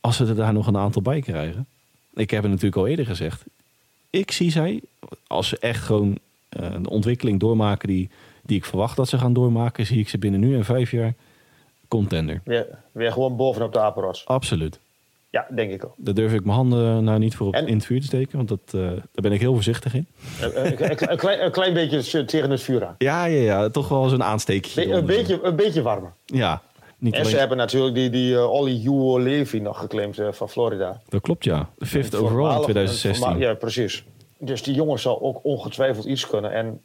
Als ze er daar nog een aantal bij krijgen. Ik heb het natuurlijk al eerder gezegd. Ik zie zij, als ze echt gewoon eh, een ontwikkeling doormaken die, die ik verwacht dat ze gaan doormaken, zie ik ze binnen nu en vijf jaar contender. weer, weer gewoon bovenop de apenrots. Absoluut. Ja, denk ik ook. Daar durf ik mijn handen nou niet voor op En- in het vuur te steken, want dat, eh, daar ben ik heel voorzichtig in. Een, een, klein, een klein beetje tegen het vuur aan. Ja, ja, ja. Toch wel zo'n aansteekje. Be- een, beetje, een beetje warmer. Ja. Niet En ze hebben natuurlijk die, die uh, Ollie Levy nog geclaimd eh, van Florida. dat klopt, ja. De fifth overall in voormalig- 2016. een voorma- Ja, precies. Dus die jongen zal ook ongetwijfeld iets kunnen. En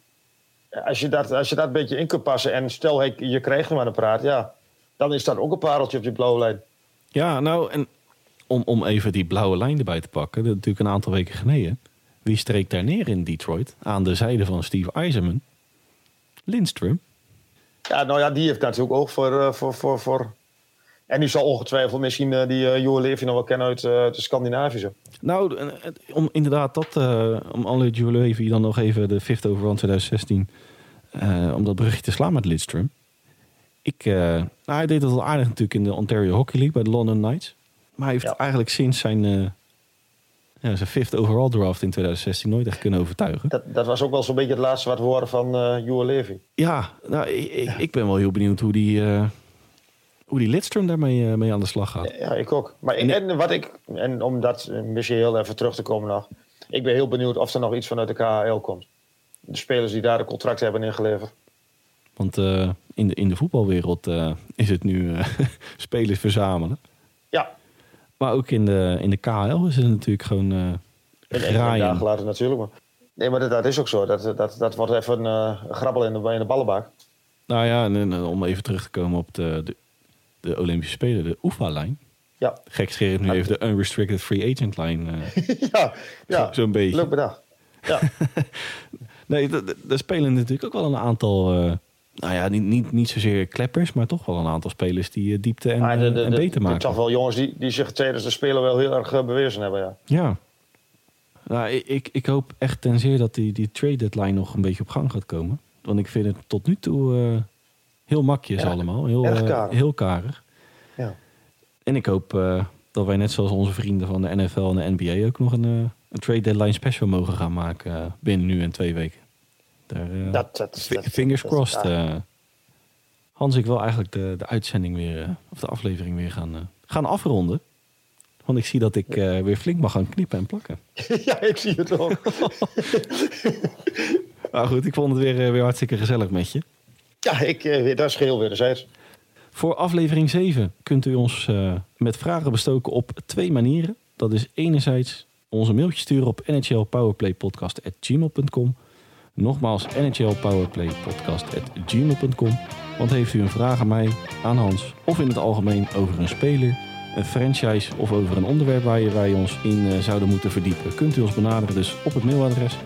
als je dat, als je dat een beetje in kunt passen en stel je krijgt hem aan de praat, ja, dan is dat ook een pareltje op je blauwe lijn. Ja, nou, en om, om even die blauwe lijn erbij te pakken, dat is natuurlijk een aantal weken geleden. Wie streek daar neer in Detroit aan de zijde van Steve Eisenman? Lindstrom. Ja, nou ja, die heeft natuurlijk ook voor. eh, voor, voor, voor... En die zal ongetwijfeld misschien eh, die uh, Joe Levy nog wel kennen uit eh, de Scandinavische. Nou, eh, om inderdaad dat, eh, om alle Julevi dan nog even de fifth overall in 2016, eh, om dat brugje te slaan met Lindstrom. Ik, eh, nou, hij deed het wel aardig natuurlijk in de Ontario Hockey League bij de London Knights. Maar hij heeft Ja. eigenlijk sinds zijn, eh, ja, zijn fifth overall draft in 2016 nooit echt kunnen overtuigen. Dat, dat was ook wel zo'n beetje het laatste wat we horen van eh Joe Levy. Ja, nou, ik, ik, ben wel heel benieuwd hoe die, eh, hoe die Lidstrom daarmee mee aan de slag gaat. Ja, ik ook. Maar en, en wat ik, en om dat misschien heel even terug te komen nog. Ik ben heel benieuwd of er nog iets vanuit de KHL komt. De spelers die daar de contract hebben ingeleverd. Want uh, in, de, in de voetbalwereld uh, is het nu uh, (laughs) spelers verzamelen. Ja. Maar ook in de, in de KHL is het natuurlijk gewoon uh, graaien. dagen later natuurlijk. Maar. Nee, maar dat, dat, is ook zo. Dat, dat, dat wordt even een grabbel in de, in de ballenbak. Nou ja, en, en, om even terug te komen op de, de, de Olympische Spelen, de UFA-lijn. Ja. Gekscherend nu even de Unrestricted Free Agent Line. (laughs) ja, ja. (laughs) zo'n beetje. Leuk bedacht. Ja. (laughs) nee, er spelen natuurlijk ook wel een aantal nou ja, niet, niet, niet zozeer kleppers, maar toch wel een aantal spelers die uh, diepte en, ah, de, de, en beter maken. Ik zag wel jongens die, die zich tijdens de spelen wel heel erg uh, bewezen hebben. Ja. ja. Nou, ik, ik hoop echt ten zeer dat die, die trade deadline nog een beetje op gang gaat komen. Want ik vind het tot nu toe uh, heel makjes ja, allemaal. Heel karig. heel karig. Ja. En ik hoop dat wij net zoals onze vrienden van de NFL en de NBA ook nog een, een trade deadline special mogen gaan maken binnen nu en twee weken. Daar, uh, dat, dat, fingers crossed. Uh, Hans, ik wil eigenlijk de, de uitzending weer, uh, of de aflevering weer gaan, gaan afronden. Want ik zie dat ik weer flink mag gaan knippen en plakken. (laughs) ja, ik zie het ook. (laughs) maar goed, ik vond het weer, weer hartstikke gezellig met je. Ja, ik, dat is geheel wederzijds. Voor aflevering 7 kunt u ons met vragen bestoken op twee manieren. Dat is enerzijds onze mailtje sturen op nhlpowerplaypodcast.gmail.com Nogmaals, NHL Powerplay podcast@gmail.com. Want heeft u een vraag aan mij, aan Hans of in het algemeen over een speler, een franchise of over een onderwerp waar wij ons in uh, zouden moeten verdiepen, kunt u ons benaderen dus op het mailadres.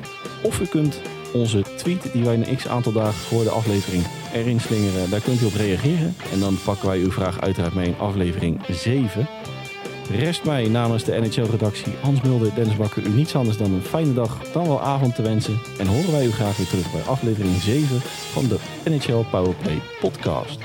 Of u kunt onze tweet die wij een x aantal dagen voor de aflevering erin slingeren, daar kunt u op reageren. En dan pakken wij uw vraag uiteraard mee in aflevering 7. Rest mij namens de NHL-redactie Hans Mulder, Dennis Bakker, u niets anders dan een fijne dag, dan wel avond te wensen. En horen wij u graag weer terug bij aflevering 7 van de NHL Powerplay podcast.